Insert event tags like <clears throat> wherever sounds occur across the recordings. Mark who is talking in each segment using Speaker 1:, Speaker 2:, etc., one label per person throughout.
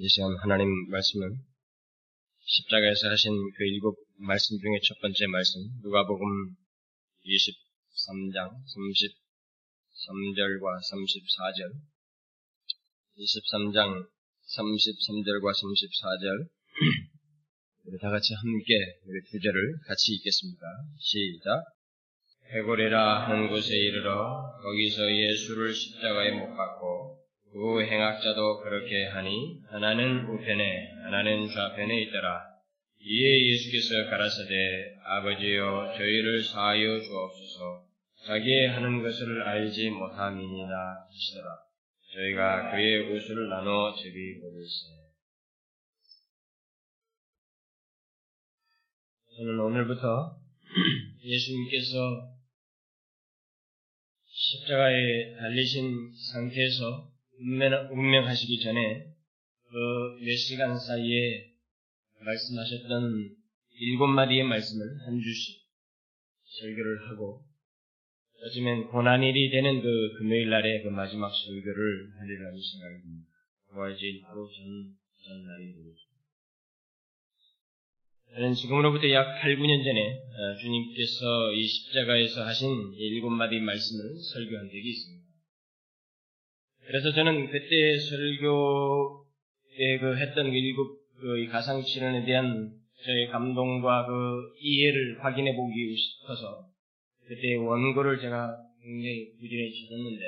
Speaker 1: 이 시간 하나님 말씀은 십자가에서 하신 그 일곱 말씀 중에 첫 번째 말씀, 누가복음 23장 33절과 34절, 23장 33절과 34절, 우리 다 같이 함께 우리 두 절을 같이 읽겠습니다. 시작. 해고레라 하는 곳에 이르러 거기서 예수를 십자가에 못 박고 그 행악자도 그렇게 하니 하나는 우편에 하나는 좌편에 있더라. 이에 예수께서 가라사대 아버지여 저희를 사하여 주옵소서 자기의 하는 것을 알지 못함이니라 하시더라. 저희가 그의 옷을 나눠 제비 보일세. 저는 오늘부터 <clears throat> 예수님께서 십자가에 달리신 상태에서 운명, 운명하시기 전에 그 몇 시간 사이에 말씀하셨던 일곱 마디의 말씀을 한 주씩 설교를 하고 요즘엔 고난일이 되는 그 금요일 날에 그 마지막 설교를 하리라는 생각이 듭니다. 고아진 바로 전, 전날이 되겠습니다. 저는 지금으로부터 약 8, 9년 전에 주님께서 이 십자가에서 하신 일곱 마디 말씀을 설교한 적이 있습니다. 그래서 저는 그때 설교에 그 했던 그 일곱 그 가상칠언에 대한 저의 감동과 그 이해를 확인해 보기 싶어서 그때 원고를 제가 굉장히 부지런히 찾았는데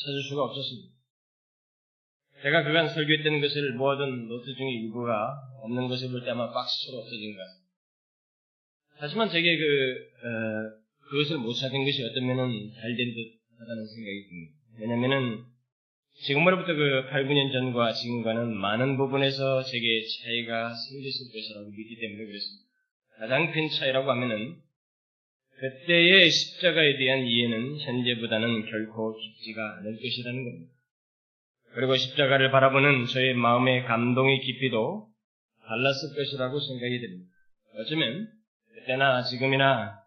Speaker 1: 찾을 수가 없었습니다. 제가 그간 설교했던 것을 모아둔 노트 중에 일부가 없는 것을 볼때 아마 박스로 없어진 것. 하지만 제게 그, 어, 그것을 못 찾은 것이 어떤 면은 잘 된 듯 하다는 생각이 듭니다. 왜냐면은, 지금으로부터 그 8, 9년 전과 지금과는 많은 부분에서 제게 차이가 생겼을 것이라고 믿기 때문에 그렇습니다. 가장 큰 차이라고 하면은, 그때의 십자가에 대한 이해는 현재보다는 결코 깊지가 않을 것이라는 겁니다. 그리고 십자가를 바라보는 저의 마음의 감동의 깊이도 달랐을 것이라고 생각이 됩니다. 어쩌면 그때나 지금이나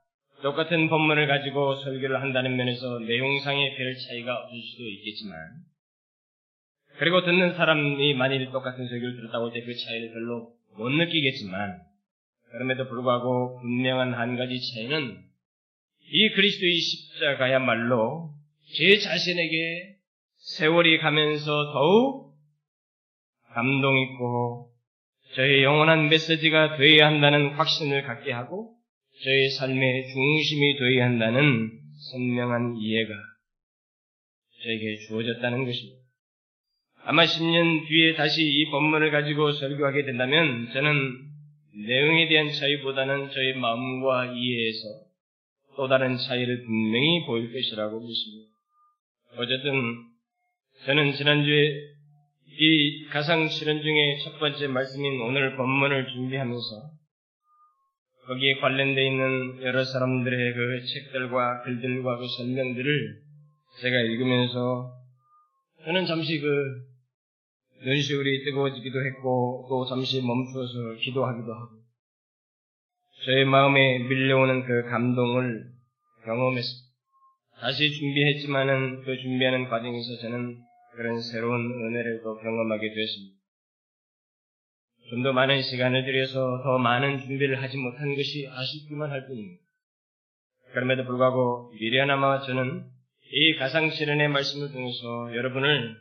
Speaker 1: 똑같은 본문을 가지고 설교를 한다는 면에서 내용상의 별 차이가 없을 수도 있겠지만 그리고 듣는 사람이 만일 똑같은 설교를 들었다고 할 때 그 차이를 별로 못 느끼겠지만 그럼에도 불구하고 분명한 한 가지 차이는 이 그리스도의 십자가야말로 제 자신에게 세월이 가면서 더욱 감동 있고 저의 영원한 메시지가 되어야 한다는 확신을 갖게 하고 저의 삶의 중심이 되어야 한다는 선명한 이해가 저에게 주어졌다는 것입니다. 아마 10년 뒤에 다시 이 본문을 가지고 설교하게 된다면 저는 내용에 대한 차이보다는 저의 마음과 이해에서 또 다른 차이를 분명히 보일 것이라고 믿습니다. 어쨌든 저는 지난주에 이 가상 실현 중에 첫 번째 말씀인 오늘 본문을 준비하면서 거기에 관련되어 있는 여러 사람들의 그 책들과 글들과 그 설명들을 제가 읽으면서 저는 잠시 그 눈시울이 뜨거워지기도 했고 또 잠시 멈추어서 기도하기도 하고 저의 마음에 밀려오는 그 감동을 경험했습니다. 다시 준비했지만은 그 준비하는 과정에서 저는 그런 새로운 은혜를 또 경험하게 되었습니다. 좀 더 많은 시간을 들여서 더 많은 준비를 하지 못한 것이 아쉽기만 할 뿐입니다. 그럼에도 불구하고 미련아마 저는 이 가상실현의 말씀을 통해서 여러분을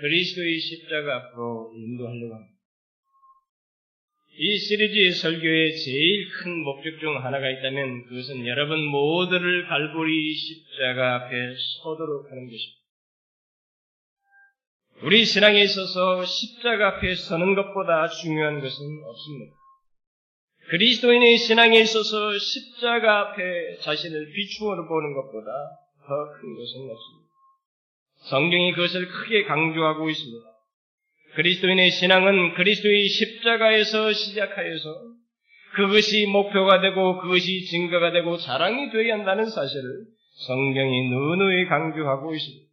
Speaker 1: 그리스도의 십자가 앞으로 인도하려고 합니다. 이 시리즈의 설교의 제일 큰 목적 중 하나가 있다면 그것은 여러분 모두를 갈보리 십자가 앞에 서도록 하는 것입니다. 우리 신앙에 있어서 십자가 앞에 서는 것보다 중요한 것은 없습니다. 그리스도인의 신앙에 있어서 십자가 앞에 자신을 비추어 보는 것보다 더 큰 것은 없습니다. 성경이 그것을 크게 강조하고 있습니다. 그리스도인의 신앙은 그리스도의 십자가에서 시작하여서 그것이 목표가 되고 그것이 증거가 되고 자랑이 되어야 한다는 사실을 성경이 누누이 강조하고 있습니다.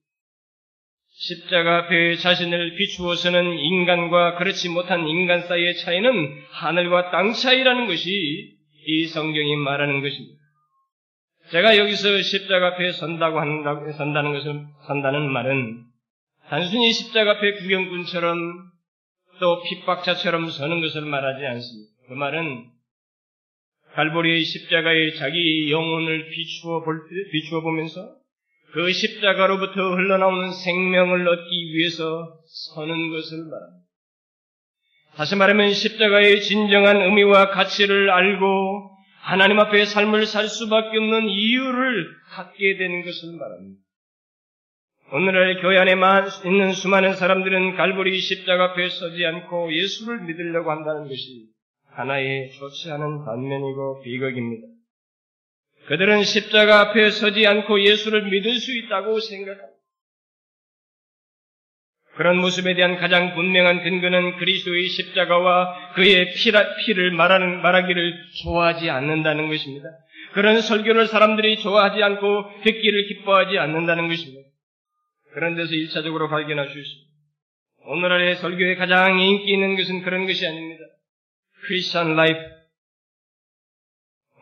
Speaker 1: 십자가 앞에 자신을 비추어서는 인간과 그렇지 못한 인간 사이의 차이는 하늘과 땅 차이라는 것이 이 성경이 말하는 것입니다. 제가 여기서 십자가 앞에 선다고 한다고 선다는 것은 선다는 말은 단순히 십자가 앞에 구경꾼처럼 또 핍박자처럼 서는 것을 말하지 않습니다. 그 말은 갈보리의 십자가에 자기 영혼을 비추어 볼 때, 비추어 보면서 그 십자가로부터 흘러나오는 생명을 얻기 위해서 서는 것을 말합니다. 다시 말하면 십자가의 진정한 의미와 가치를 알고 하나님 앞에 삶을 살 수밖에 없는 이유를 갖게 되는 것을 말합니다. 오늘날 교회 안에 있는 수많은 사람들은 갈보리 십자가 앞에 서지 않고 예수를 믿으려고 한다는 것이 하나의 좋지 않은 반면이고 비극입니다. 그들은 십자가 앞에 서지 않고 예수를 믿을 수 있다고 생각합니다. 그런 모습에 대한 가장 분명한 근거는 그리스도의 십자가와 그의 피라, 피를 말하는, 말하기를 좋아하지 않는다는 것입니다. 그런 설교를 사람들이 좋아하지 않고 듣기를 기뻐하지 않는다는 것입니다. 그런 데서 일차적으로 발견할 수 있습니다. 오늘날의 설교에 가장 인기 있는 것은 그런 것이 아닙니다. 크리스천 라이프.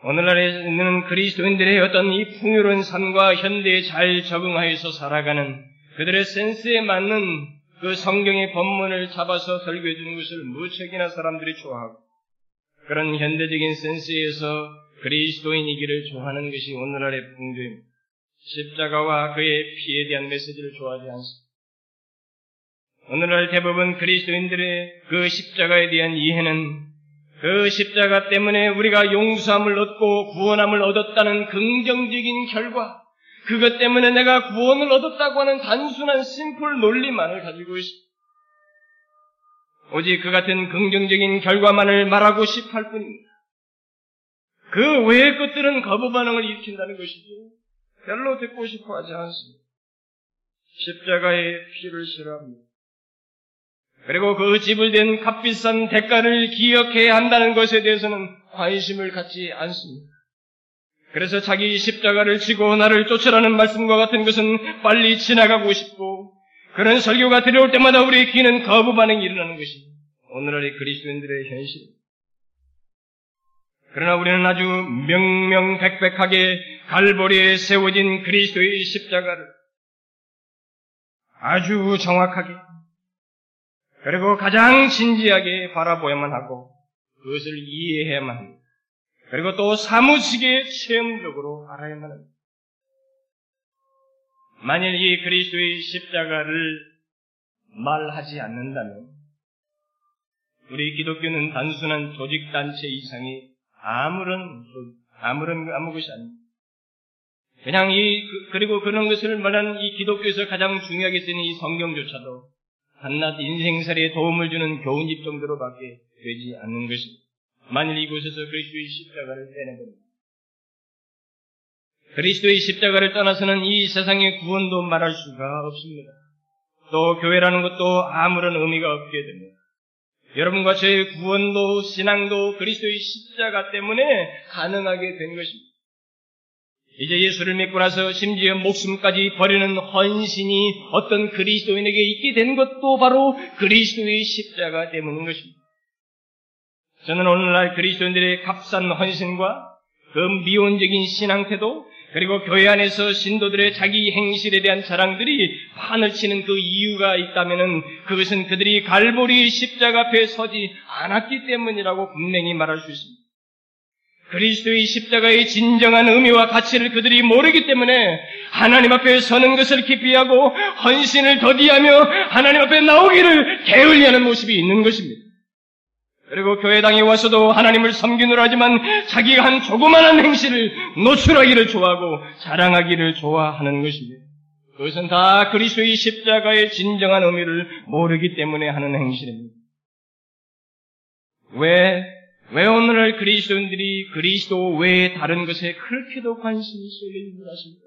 Speaker 1: 오늘날에 있는 그리스도인들의 어떤 이 풍요로운 삶과 현대에 잘 적응하여서 살아가는 그들의 센스에 맞는 그 성경의 본문을 잡아서 설교해 주는 것을 무척이나 사람들이 좋아하고 그런 현대적인 센스에서 그리스도인이기를 좋아하는 것이 오늘날의 풍조입니다. 십자가와 그의 피에 대한 메시지를 좋아하지 않습니다. 오늘날 대부분 그리스도인들의 그 십자가에 대한 이해는 그 십자가 때문에 우리가 용서함을 얻고 구원함을 얻었다는 긍정적인 결과, 그것 때문에 내가 구원을 얻었다고 하는 단순한 심플 논리만을 가지고 있습니다. 오직 그 같은 긍정적인 결과만을 말하고 할 뿐입니다. 그 외의 것들은 거부 반응을 일으킨다는 것이죠. 별로 듣고 싶어 하지 않습니다. 십자가의 피를 싫어합니다. 그리고 그 지불된 값비싼 대가를 기억해야 한다는 것에 대해서는 관심을 갖지 않습니다. 그래서 자기 십자가를 지고 나를 쫓으라는 말씀과 같은 것은 빨리 지나가고 싶고 그런 설교가 들어올 때마다 우리의 귀는 거부 반응이 일어나는 것이 오늘날의 그리스도인들의 현실입니다. 그러나 우리는 아주 명명백백하게 갈보리에 세워진 그리스도의 십자가를 아주 정확하게 그리고 가장 진지하게 바라보야만 하고 그것을 이해해야만 합니다. 그리고 또 사무치게 체험적으로 알아야만 합니다. 만일 이 그리스도의 십자가를 말하지 않는다면 우리 기독교는 단순한 조직 단체 이상의 아무런 아무런 아무 것이 아닙니다. 그냥 이 그, 그리고 그런 것을 말하는 이 기독교에서 가장 중요하게 쓰는 이 성경조차도 한낱 인생살이에 도움을 주는 교훈입 정도로밖에 되지 않는 것입니다. 만일 이곳에서 그리스도의 십자가를 떼내버립니다. 그리스도의 십자가를 떠나서는 이 세상의 구원도 말할 수가 없습니다. 또 교회라는 것도 아무런 의미가 없게 됩니다. 여러분과 저의 구원도 신앙도 그리스도의 십자가 때문에 가능하게 된 것입니다. 이제 예수를 믿고 나서 심지어 목숨까지 버리는 헌신이 어떤 그리스도인에게 있게 된 것도 바로 그리스도의 십자가 때문인 것입니다. 저는 오늘날 그리스도인들의 값싼 헌신과 그 미온적인 신앙태도 그리고 교회 안에서 신도들의 자기 행실에 대한 자랑들이 판을 치는 그 이유가 있다면 그것은 그들이 갈보리 십자가 앞에 서지 않았기 때문이라고 분명히 말할 수 있습니다. 그리스도의 십자가의 진정한 의미와 가치를 그들이 모르기 때문에 하나님 앞에 서는 것을 기피하고 헌신을 더디하며 하나님 앞에 나오기를 게을리하는 모습이 있는 것입니다. 그리고 교회당에 와서도 하나님을 섬기느라 하지만 자기가 한 조그마한 행실을 노출하기를 좋아하고 자랑하기를 좋아하는 것입니다. 그것은 다 그리스도의 십자가의 진정한 의미를 모르기 때문에 하는 행실입니다. 왜, 왜 오늘날 그리스도인들이 그리스도 외에 다른 것에 그렇게도 관심이 쏠려 있는 줄 아십니까?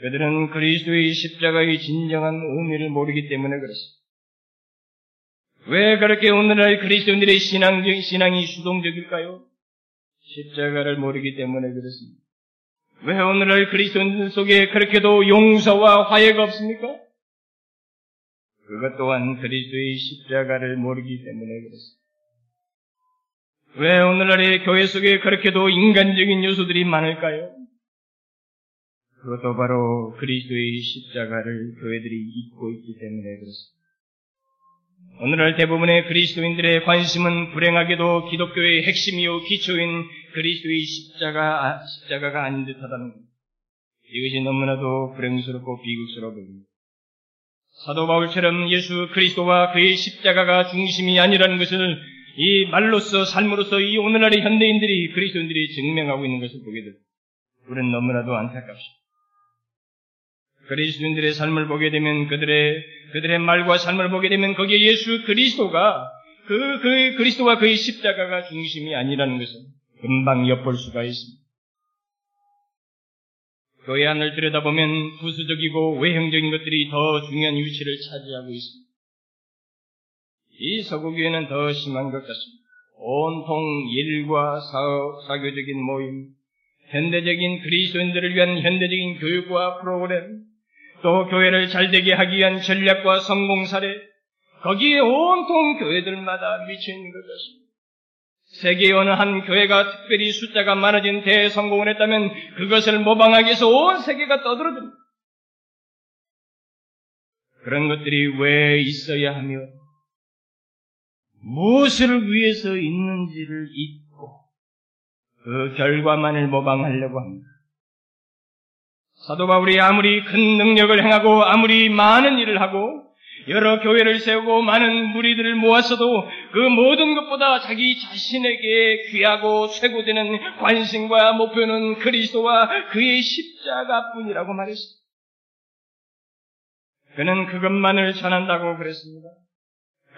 Speaker 1: 그들은 그리스도의 십자가의 진정한 의미를 모르기 때문에 그렇습니다. 왜 그렇게 오늘날 그리스도인들의 신앙, 신앙이 수동적일까요? 십자가를 모르기 때문에 그렇습니다. 왜 오늘날 그리스도인들 속에 그렇게도 용서와 화해가 없습니까? 그것 또한 그리스도의 십자가를 모르기 때문에 그렇습니다. 왜 오늘날의 교회 속에 그렇게도 인간적인 요소들이 많을까요? 그것도 바로 그리스도의 십자가를 교회들이 잊고 있기 때문에 그렇습니다. 오늘날 대부분의 그리스도인들의 관심은 불행하게도 기독교의 핵심이요 기초인 그리스도의 십자가, 십자가가 아닌 듯 하다는 것. 이것이 너무나도 불행스럽고 비극스러워 보입니다. 사도 바울처럼 예수 그리스도와 그의 십자가가 중심이 아니라는 것을 이 말로서 삶으로서 이 오늘날의 현대인들이 그리스도인들이 증명하고 있는 것을 보게 됩니다. 우리는 너무나도 안타깝습니다. 그리스도인들의 삶을 보게 되면 그들의 그들의 말과 삶을 보게 되면 거기에 예수 그리스도가 그, 그 그리스도와 그의 십자가가 중심이 아니라는 것을 금방 엿볼 수가 있습니다. 교회 안을 들여다보면 부수적이고 외형적인 것들이 더 중요한 위치를 차지하고 있습니다. 이 서구교회는 더 심한 것 같습니다. 온통 일과 사업, 사교적인 모임, 현대적인 그리스도인들을 위한 현대적인 교육과 프로그램, 또 교회를 잘되게 하기 위한 전략과 성공 사례, 거기에 온통 교회들마다 미쳐 있는 것 같습니다. 세계의 어느 한 교회가 특별히 숫자가 많아진 대성공을 했다면 그것을 모방하기 위해서 온 세계가 떠들어듭니다. 그런 것들이 왜 있어야 하며 무엇을 위해서 있는지를 잊고 그 결과만을 모방하려고 합니다. 사도 바울이 아무리 큰 능력을 행하고 아무리 많은 일을 하고 여러 교회를 세우고 많은 무리들을 모았어도 그 모든 것보다 자기 자신에게 귀하고 최고되는 관심과 목표는 그리스도와 그의 십자가뿐이라고 말했습니다. 그는 그것만을 전한다고 그랬습니다.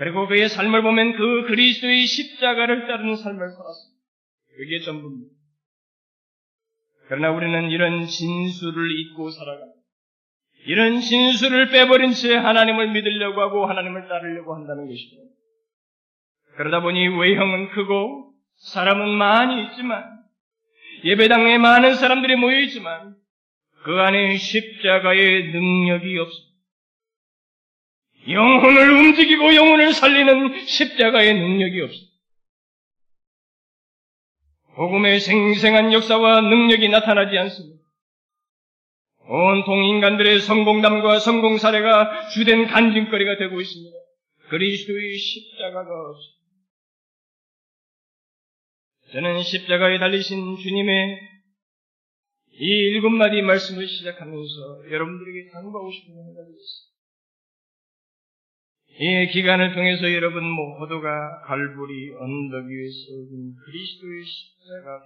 Speaker 1: 그리고 그의 삶을 보면 그 그리스도의 십자가를 따르는 삶을 살았습니다. 그게 전부입니다. 그러나 우리는 이런 진수를 잊고 살아갑니다. 이런 진수를 빼버린 채 하나님을 믿으려고 하고 하나님을 따르려고 한다는 것이죠. 그러다 보니 외형은 크고 사람은 많이 있지만 예배당에 많은 사람들이 모여 있지만 그 안에 십자가의 능력이 없습니다. 영혼을 움직이고 영혼을 살리는 십자가의 능력이 없습니다. 복음의 생생한 역사와 능력이 나타나지 않습니다. 온통 인간들의 성공담과 성공 사례가 주된 간증거리가 되고 있습니다. 그리스도의 십자가가 없습니다. 저는 십자가에 달리신 주님의 이 일곱 마디 말씀을 시작하면서 여러분들에게 당부하고 싶은 생각이 있습니다. 이 기간을 통해서 여러분 모두가 갈보리 언덕 위에 세운 그리스도의 십자가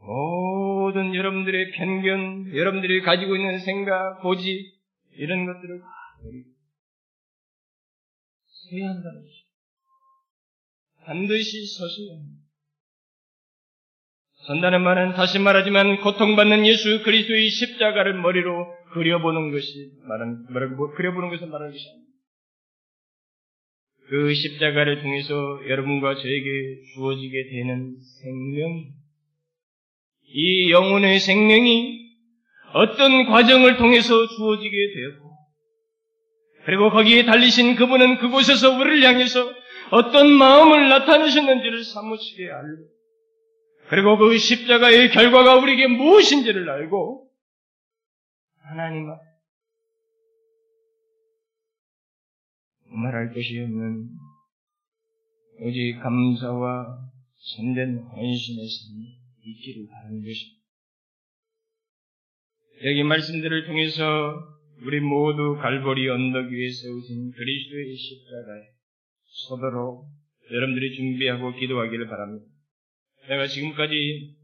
Speaker 1: 모든 여러분들의 편견, 여러분들이 가지고 있는 생각, 고지 이런 것들을 서야 한다는 것입니다. 반드시 서셔야 합니다. 선다는 말은 다시 말하지만 고통받는 예수 그리스도의 십자가를 머리로 그려보는 것이 말은 뭐, 그려보는 것을 말하는 것이 아닙니다. 그 십자가를 통해서 여러분과 저에게 주어지게 되는 생명, 이 영혼의 생명이 어떤 과정을 통해서 주어지게 되었고, 그리고 거기에 달리신 그분은 그곳에서 우리를 향해서 어떤 마음을 나타내셨는지를 사무치게 알고, 그리고 그 십자가의 결과가 우리에게 무엇인지를 알고, 하나님 앞 말할 것이 없는 오직 감사와 참된 삶, 있기를 바라는 것입니다. 여기 말씀들을 통해서 우리 모두 갈보리 언덕 위에 세우신 그리스도의 십자가에 서도록 여러분들이 준비하고 기도하기를 바랍니다. 내가 지금까지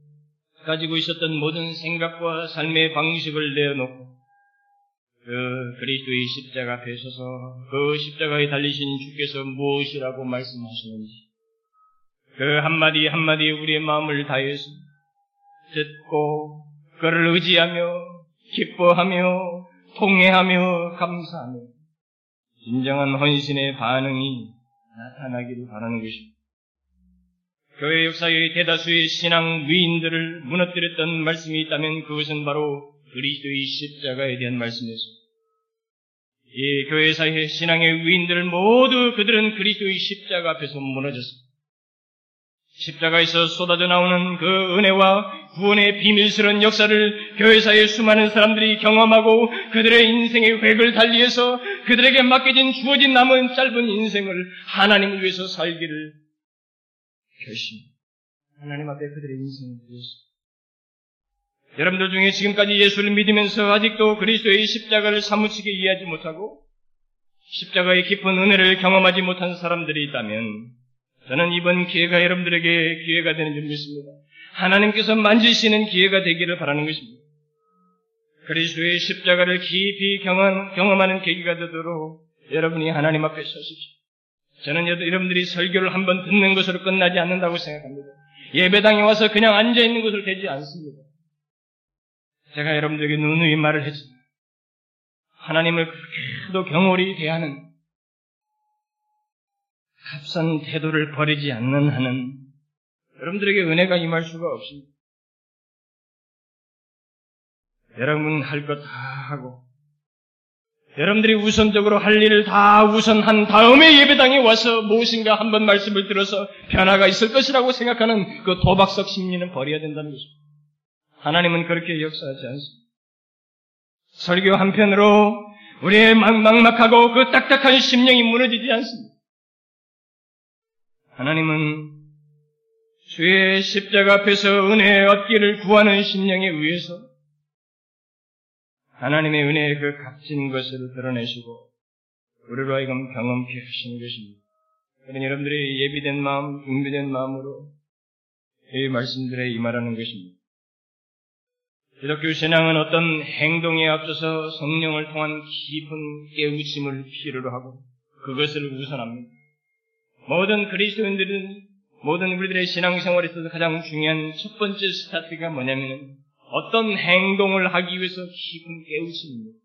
Speaker 1: 가지고 있었던 모든 생각과 삶의 방식을 내어놓고 그 그리스도의 십자가 서서 그 십자가에 달리신 주께서 무엇이라고 말씀하시는지 그 한마디 한마디 우리의 마음을 다해서 듣고 그를 의지하며 기뻐하며 통회하며 감사하며 진정한 헌신의 반응이 나타나기를 바라는 것입니다. 교회 역사의 대다수의 신앙 위인들을 무너뜨렸던 말씀이 있다면 그것은 바로 그리스도의 십자가에 대한 말씀이었습니다. 이 교회사의 신앙의 위인들 모두 그들은 그리스도의 십자가 앞에서 무너졌습니다. 십자가에서 쏟아져 나오는 그 은혜와 구원의 비밀스러운 역사를 교회사의 수많은 사람들이 경험하고 그들의 인생의 획을 달리해서 그들에게 맡겨진 주어진 남은 짧은 인생을 하나님을 위해서 살기를 결심. 하나님 앞에 그들의 인생을 위해서. 여러분들 중에 지금까지 예수를 믿으면서 아직도 그리스도의 십자가를 사무치게 이해하지 못하고 십자가의 깊은 은혜를 경험하지 못한 사람들이 있다면 저는 이번 기회가 여러분들에게 기회가 되는 줄 믿습니다. 하나님께서 만지시는 기회가 되기를 바라는 것입니다. 그리스도의 십자가를 깊이 경험, 경험하는 계기가 되도록 여러분이 하나님 앞에 서십시오. 저는 여러분들이 설교를 한번 듣는 것으로 끝나지 않는다고 생각합니다. 예배당에 와서 그냥 앉아 있는 것으로 되지 않습니다. 제가 여러분들에게 누누이 말을 했습니다. 하나님을 그렇게도 경홀히 대하는 값싼 태도를 버리지 않는 한은 여러분들에게 은혜가 임할 수가 없습니다. 여러분 할 것 다 하고 여러분들이 우선적으로 할 일을 다 우선한 다음에 예배당에 와서 무엇인가 한번 말씀을 들어서 변화가 있을 것이라고 생각하는 그 도박석 심리는 버려야 된다는 것입니다. 하나님은 그렇게 역사하지 않습니다. 설교 한편으로 우리의 막막하고 그 딱딱한 심령이 무너지지 않습니다. 하나님은 주의 십자가 앞에서 은혜 얻기를 구하는 심령에 의해서 하나님의 은혜의 그 값진 것을 드러내시고 우리로 하여금 경험케 하시는 것입니다. 그러니 여러분들이 예비된 마음, 준비된 마음으로 이 말씀들에 임하라는 것입니다. 기독교 신앙은 어떤 행동에 앞서서 성령을 통한 깊은 깨우침을 필요로 하고 그것을 우선합니다. 모든 그리스도인들은 모든 우리들의 신앙생활에 있어서 가장 중요한 첫 번째 스타트가 뭐냐면은 어떤 행동을 하기 위해서 깊은 깨우침입니다.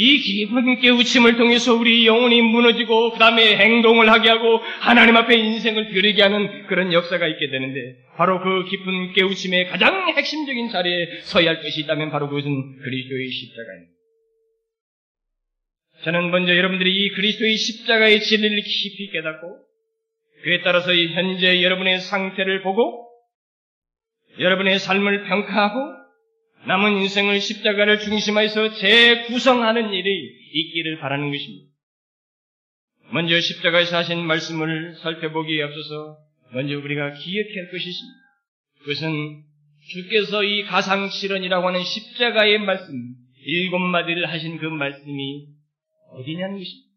Speaker 1: 이 깊은 깨우침을 통해서 우리 영혼이 무너지고 그 다음에 행동을 하게 하고 하나님 앞에 인생을 드리게 하는 그런 역사가 있게 되는데 바로 그 깊은 깨우침의 가장 핵심적인 자리에 서야 할 것이 있다면 바로 그것은 그리스도의 십자가입니다. 저는 먼저 여러분들이 이 그리스도의 십자가의 진리를 깊이 깨닫고 그에 따라서 현재 여러분의 상태를 보고 여러분의 삶을 평가하고 남은 인생을 십자가를 중심하여서 재구성하는 일이 있기를 바라는 것입니다. 먼저 십자가에서 하신 말씀을 살펴보기에 앞서서 먼저 우리가 기억해야 할 것이 있습니다. 그것은 주께서 이 가상실현이라고 하는 십자가의 말씀, 일곱 마디를 하신 그 말씀이 어디냐는 것입니다.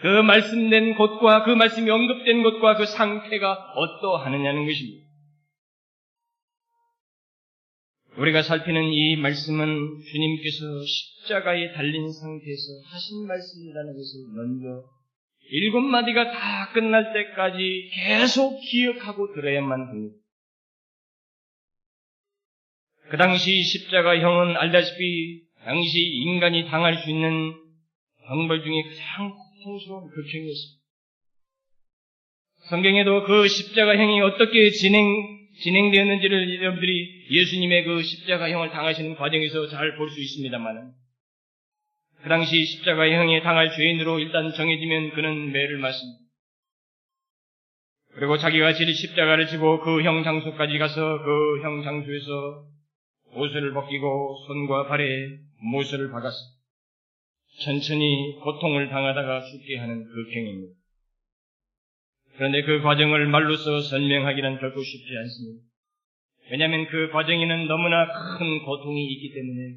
Speaker 1: 그 말씀된 곳과 그 말씀이 언급된 곳과 그 상태가 어떠하느냐는 것입니다. 우리가 살피는 이 말씀은 주님께서 십자가에 달린 상태에서 하신 말씀이라는 것을 먼저 일곱 마디가 다 끝날 때까지 계속 기억하고 들어야만 합니다. 그 당시 십자가형은 알다시피 당시 인간이 당할 수 있는 방벌 중에 가장 고통스러운 극형이었습니다. 성경에도 그 십자가형이 어떻게 진행 진행되었는지를 여러분들이 예수님의 그 십자가형을 당하시는 과정에서 잘 볼 수 있습니다만, 그 당시 십자가형에 당할 죄인으로 일단 정해지면 그는 매를 맞습니다. 그리고 자기가 질 십자가를 지고 그 형 장소까지 가서 그 형 장소에서 옷을 벗기고 손과 발에 못을 박아서 천천히 고통을 당하다가 죽게 하는 그 경입니다. 그런데 그 과정을 말로써 설명하기는 결코 쉽지 않습니다. 왜냐하면 그 과정에는 너무나 큰 고통이 있기 때문에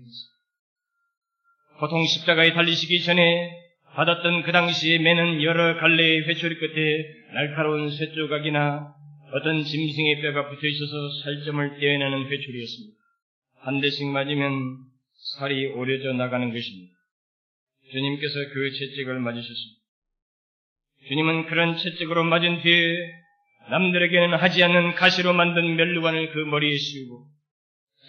Speaker 1: 고통 십자가에 달리시기 전에 받았던 그 당시에 매는 여러 갈래의 회초리 끝에 날카로운 쇠조각이나 어떤 짐승의 뼈가 붙어 있어서 살점을 떼어내는 회초리였습니다. 한 대씩 맞으면 살이 오려져 나가는 것입니다. 주님께서 그 채찍을 맞으셨습니다. 주님은 그런 채찍으로 맞은 뒤에 남들에게는 하지 않는 가시로 만든 멜루관을 그 머리에 씌우고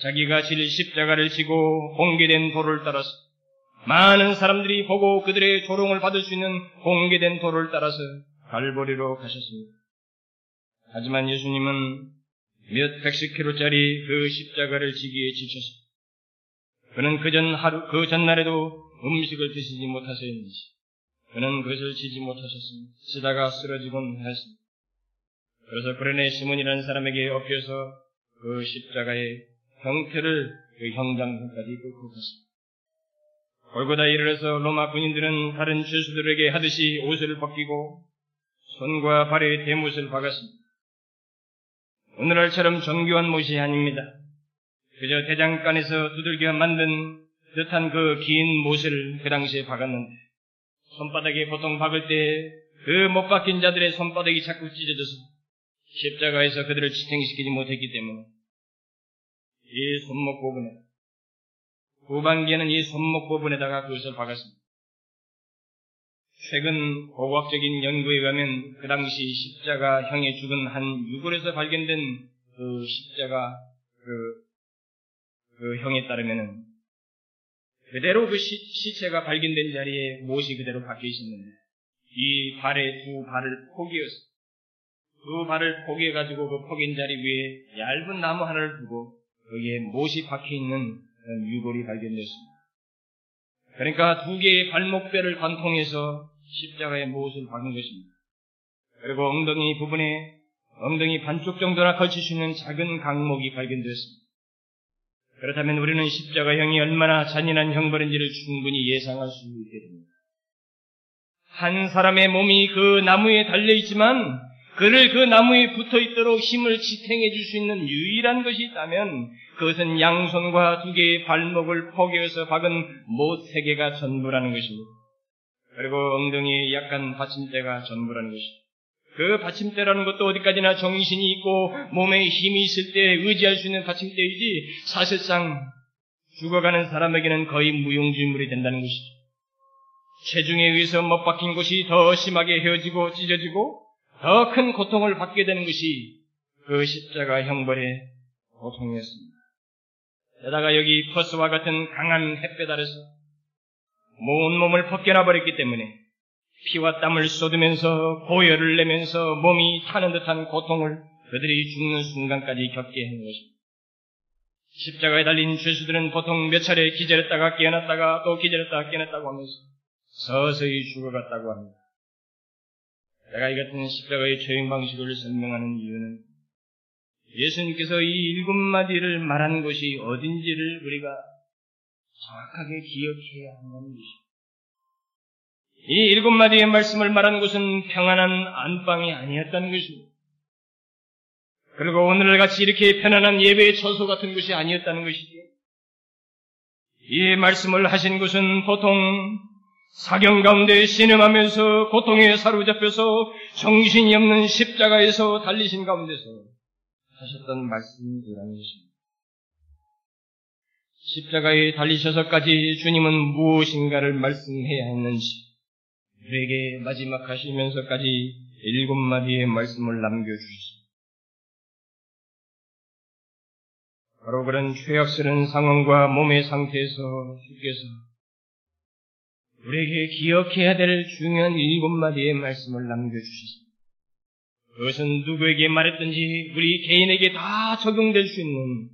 Speaker 1: 자기가 질 십자가를 지고 공개된 도를 따라서 많은 사람들이 보고 그들의 조롱을 받을 수 있는 공개된 도를 따라서 갈보리로 가셨습니다. 하지만 예수님은 몇 백십 킬로짜리 그 십자가를 지기에 지쳤습니다. 그는 그 전 하루, 그 전날에도 음식을 드시지 못하셨는지 그는 그것을 지지 못하셨습니다. 쓰다가 쓰러지곤 하였습니다. 그래서 그레네 시몬이라는 사람에게 엎여서 그 십자가의 형태를 그 형장까지 끌고 갔습니다. 골고다 이르러서 로마 군인들은 다른 죄수들에게 하듯이 옷을 벗기고 손과 발에 대못을 박았습니다. 오늘날처럼 정교한 못이 아닙니다. 그저 대장간에서 두들겨 만든 듯한 그 긴 못을 그 당시에 박았는데 손바닥에 보통 박을 때 그 못 박힌 자들의 손바닥이 자꾸 찢어져서 십자가에서 그들을 지탱시키지 못했기 때문에 이 손목 부분에 후반기에는 이 손목 부분에다가 그것을 박았습니다. 최근 고고학적인 연구에 의하면 그 당시 십자가형에 죽은 한 유골에서 발견된 그 십자가 그, 그 형에 따르면은 그대로 그 시, 체가 발견된 자리에 못이 그대로 박혀 있었는데 이 발의 두 발을 포기해서 그 발을 포기해가지고 그 포긴 자리 위에 얇은 나무 하나를 두고 거기에 못이 박혀 있는 유골이 발견됐습니다. 그러니까 두 개의 발목뼈를 관통해서 십자가에 못을 박은 것입니다. 그리고 엉덩이 부분에 엉덩이 반쪽 정도나 걸칠 수 있는 작은 강목이 발견되었습니다. 그렇다면 우리는 십자가형이 얼마나 잔인한 형벌인지를 충분히 예상할 수 있게 됩니다. 한 사람의 몸이 그 나무에 달려있지만 그를 그 나무에 붙어 있도록 힘을 지탱해 줄 수 있는 유일한 것이 있다면 그것은 양손과 두 개의 발목을 포개어서 박은 못 세 개가 전부라는 것입니다. 그리고 엉덩이에 약간 받침대가 전부라는 것입니다. 그 받침대라는 것도 어디까지나 정신이 있고 몸에 힘이 있을 때 의지할 수 있는 받침대이지 사실상 죽어가는 사람에게는 거의 무용지물이 된다는 것이죠. 체중에 의해서 못 박힌 곳이 더 심하게 헤어지고 찢어지고 더 큰 고통을 받게 되는 것이 그 십자가 형벌의 고통이었습니다. 게다가 여기 퍼스와 같은 강한 햇볕 아래서 온 몸을 벗겨나 버렸기 때문에 피와 땀을 쏟으면서 고열을 내면서 몸이 타는 듯한 고통을 그들이 죽는 순간까지 겪게 하는 것입니다. 십자가에 달린 죄수들은 보통 몇 차례 기절했다가 깨어났다가 또 기절했다가 깨어났다고 하면서 서서히 죽어갔다고 합니다. 내가 이 같은 십자가의 처형 방식을 설명하는 이유는 예수님께서 이 일곱 마디를 말한 곳이 어딘지를 우리가 정확하게 기억해야 하는 것입니다. 이 일곱 마디의 말씀을 말한 곳은 평안한 안방이 아니었다는 것입니다. 그리고 오늘날 같이 이렇게 편안한 예배의 처소 같은 것이 아니었다는 것이죠. 이 말씀을 하신 것은 보통 사경 가운데 신음하면서 고통에 사로잡혀서 정신이 없는 십자가에서 달리신 가운데서 하셨던 말씀이라는 것입니다. 십자가에 달리셔서까지 주님은 무엇인가를 말씀해야 했는지 우리에게 마지막 하시면서까지 일곱 마디의 말씀을 남겨주셨습니다. 바로 그런 죄악스러운 상황과 몸의 상태에서 주께서 우리에게 기억해야 될 중요한 일곱 마디의 말씀을 남겨주셨습니다. 그것은 누구에게 말했든지 우리 개인에게 다 적용될 수 있는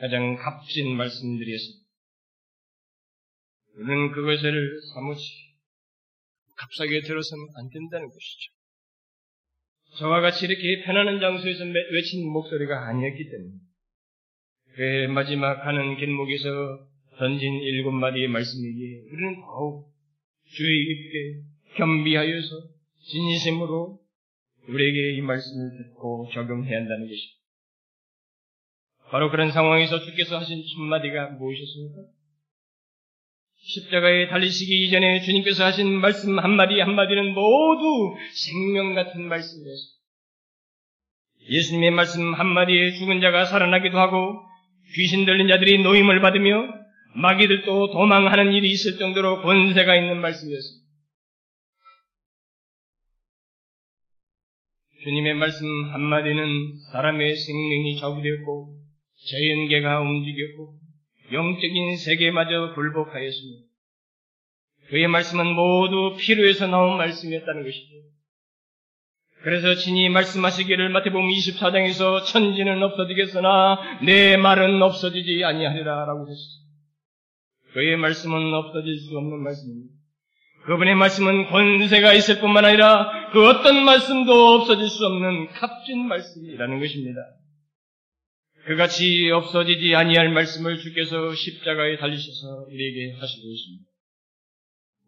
Speaker 1: 가장 값진 말씀들이었습니다. 우리는 그것을 사무치 값싸게 들어서는 안 된다는 것이죠. 저와 같이 이렇게 편안한 장소에서 외친 목소리가 아니었기 때문에 그의 마지막 하는 길목에서 던진 일곱 마디의 말씀이기에 우리는 더욱 주의 깊게 겸비하여서 진심으로 우리에게 이 말씀을 듣고 적용해야 한다는 것입니다. 바로 그런 상황에서 주께서 하신 첫마디가 무엇이었습니까? 십자가에 달리시기 이전에 주님께서 하신 말씀 한마디 한마디는 모두 생명 같은 말씀이었습니다. 예수님의 말씀 한마디에 죽은 자가 살아나기도 하고 귀신 들린 자들이 노임을 받으며 마귀들도 도망하는 일이 있을 정도로 권세가 있는 말씀이었습니다. 주님의 말씀 한마디는 사람의 생명이 좌우되었고 자연계가 움직였고 영적인 세계마저 굴복하였습니다. 그의 말씀은 모두 필요해서 나온 말씀이었다는 것이죠. 그래서 친히 말씀하시기를 마태복음 24장에서 천지는 없어지겠으나 내 말은 없어지지 아니하리라 라고 하셨습니다. 그의 말씀은 없어질 수 없는 말씀입니다. 그분의 말씀은 권세가 있을 뿐만 아니라 그그 어떤 말씀도 없어질 수 없는 값진 말씀이라는 것입니다. 그같이 없어지지 아니할 말씀을 주께서 십자가에 달리셔서 우리에게 하시고 있습니다.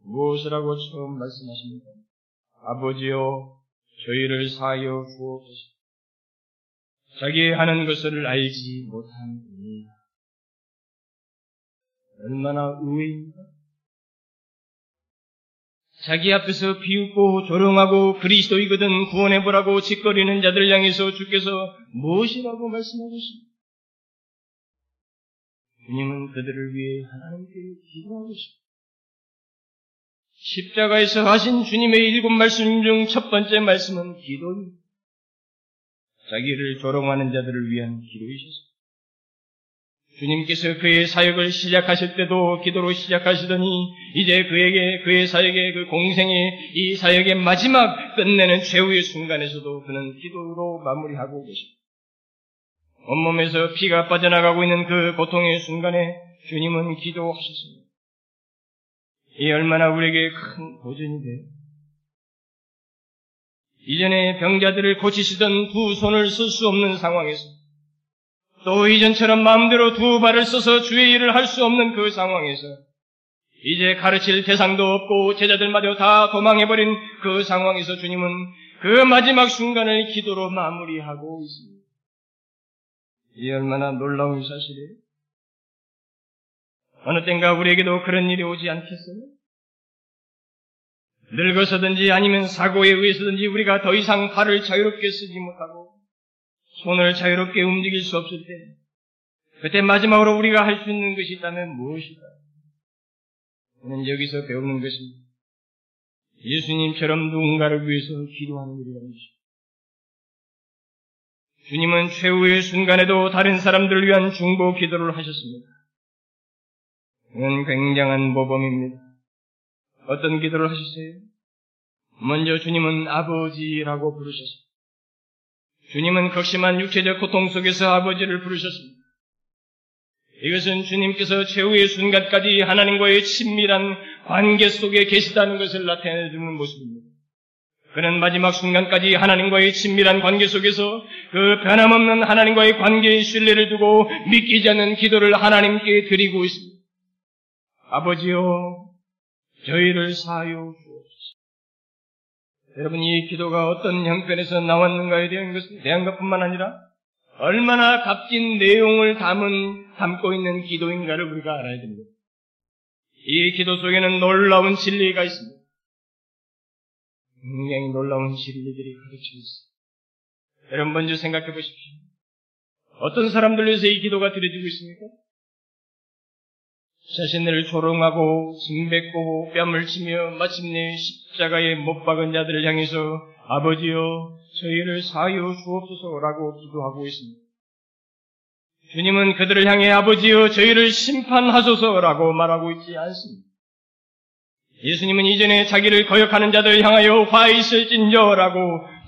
Speaker 1: 무엇이라고 처음 말씀하십니까? 아버지여 저희를 사하여 주옵소서. 자기 하는 것을 알지 못하니 얼마나 의외입니까? 자기 앞에서 비웃고 조롱하고 그리스도이거든 구원해보라고 짓거리는 자들 향해서 주께서 무엇이라고 말씀하고 있습니다. 주님은 그들을 위해 하나님께 기도하고 있습니다. 십자가에서 하신 주님의 일곱 말씀 중 첫 번째 말씀은 기도입니다. 자기를 조롱하는 자들을 위한 기도이셨습니다. 주님께서 그의 사역을 시작하실 때도 기도로 시작하시더니 이제 그에게 그의 사역의 그 공생의 이 사역의 마지막 끝내는 최후의 순간에서도 그는 기도로 마무리하고 계십니다. 온몸에서 피가 빠져나가고 있는 그 고통의 순간에 주님은 기도하셨습니다. 이 얼마나 우리에게 큰 도전이 돼요. 이전에 병자들을 고치시던 두 손을 쓸 수 없는 상황에서 또 이전처럼 마음대로 두 발을 써서 주의 일을 할 수 없는 그 상황에서 이제 가르칠 대상도 없고 제자들마저 다 도망해버린 그 상황에서 주님은 그 마지막 순간을 기도로 마무리하고 있습니다. 이 얼마나 놀라운 사실이에요? 어느 땐가 우리에게도 그런 일이 오지 않겠어요? 늙어서든지 아니면 사고에 의해서든지 우리가 더 이상 발을 자유롭게 쓰지 못하고 손을 자유롭게 움직일 수 없을 때 그때 마지막으로 우리가 할 수 있는 것이 있다면 무엇이다? 저는 여기서 배우는 것입니다. 예수님처럼 누군가를 위해서 기도하는 일이라는 것입니다. 주님은 최후의 순간에도 다른 사람들을 위한 중보 기도를 하셨습니다. 이건 굉장한 모범입니다. 어떤 기도를 하셨어요? 먼저 주님은 아버지라고 부르셨습니다. 주님은 극심한 육체적 고통 속에서 아버지를 부르셨습니다. 이것은 주님께서 최후의 순간까지 하나님과의 친밀한 관계 속에 계시다는 것을 나타내주는 모습입니다. 그는 마지막 순간까지 하나님과의 친밀한 관계 속에서 그 변함없는 하나님과의 관계의 신뢰를 두고 믿기지 않는 기도를 하나님께 드리고 있습니다. 아버지요, 저희를 사하여 주옵소서. 여러분, 이 기도가 어떤 형편에서 나왔는가에 대한 것은 대한 것뿐만 아니라 얼마나 값진 내용을 담은, 담고 있는 기도인가를 우리가 알아야 됩니다. 이 기도 속에는 놀라운 진리가 있습니다. 굉장히 놀라운 진리들이 있습니다. 여러분 먼저 생각해 보십시오. 어떤 사람들 위해서 이 기도가 드려지고 있습니까? 자신을 조롱하고 징뱉고 뺨을 치며 마침내 십자가에 못 박은 자들을 향해서 아버지여 저희를 사하여 주옵소서라고 기도하고 있습니다. 주님은 그들을 향해 아버지여 저희를 심판하소서라고 말하고 있지 않습니다. 예수님은 이전에 자기를 거역하는 자들을 향하여 화 있을진저라고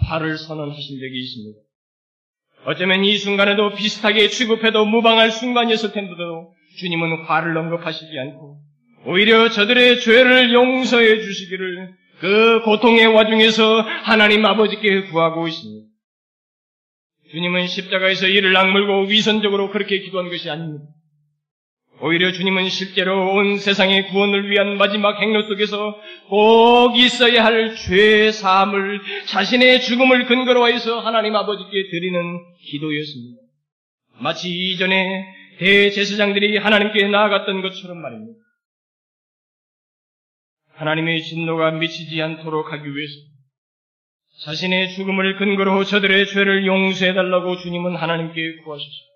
Speaker 1: 화를 선언하신 적이 있습니다. 어쩌면 이 순간에도 비슷하게 취급해도 무방할 순간이었을 텐데도 주님은 화를 언급하시지 않고 오히려 저들의 죄를 용서해 주시기를 그 고통의 와중에서 하나님 아버지께 구하고 있습니다. 주님은 십자가에서 이를 악물고 위선적으로 그렇게 기도한 것이 아닙니다. 오히려 주님은 실제로 온 세상의 구원을 위한 마지막 행로 속에서 꼭 있어야 할 죄 사함을 자신의 죽음을 근거로 해서 하나님 아버지께 드리는 기도였습니다. 마치 이전에 대제사장들이 하나님께 나아갔던 것처럼 말입니다. 하나님의 진노가 미치지 않도록 하기 위해서 자신의 죽음을 근거로 저들의 죄를 용서해달라고 주님은 하나님께 구하셨습니다.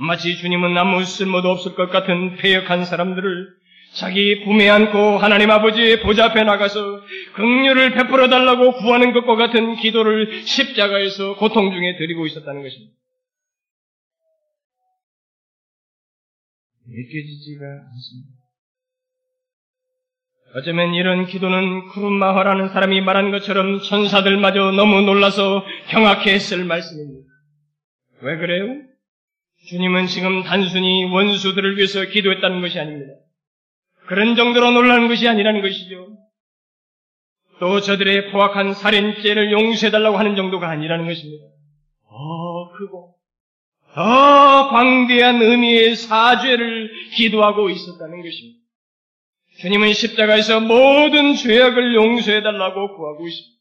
Speaker 1: 마치 주님은 아무 쓸모도 없을 것 같은 폐역한 사람들을 자기 품에 안고 하나님 아버지의 보좌 앞에 나가서 긍휼을 베풀어 달라고 구하는 것과 같은 기도를 십자가에서 고통 중에 드리고 있었다는 것입니다. 믿겨지지가 않습니다. 어쩌면 이런 기도는 쿠르마화라는 사람이 말한 것처럼 천사들마저 너무 놀라서 경악했을 말씀입니다. 왜 그래요? 주님은 지금 단순히 원수들을 위해서 기도했다는 것이 아닙니다. 그런 정도로 놀라는 것이 아니라는 것이죠. 또 저들의 포악한 살인죄를 용서해달라고 하는 정도가 아니라는 것입니다. 더 크고 더 광대한 의미의 사죄를 기도하고 있었다는 것입니다. 주님은 십자가에서 모든 죄악을 용서해달라고 구하고 있습니다.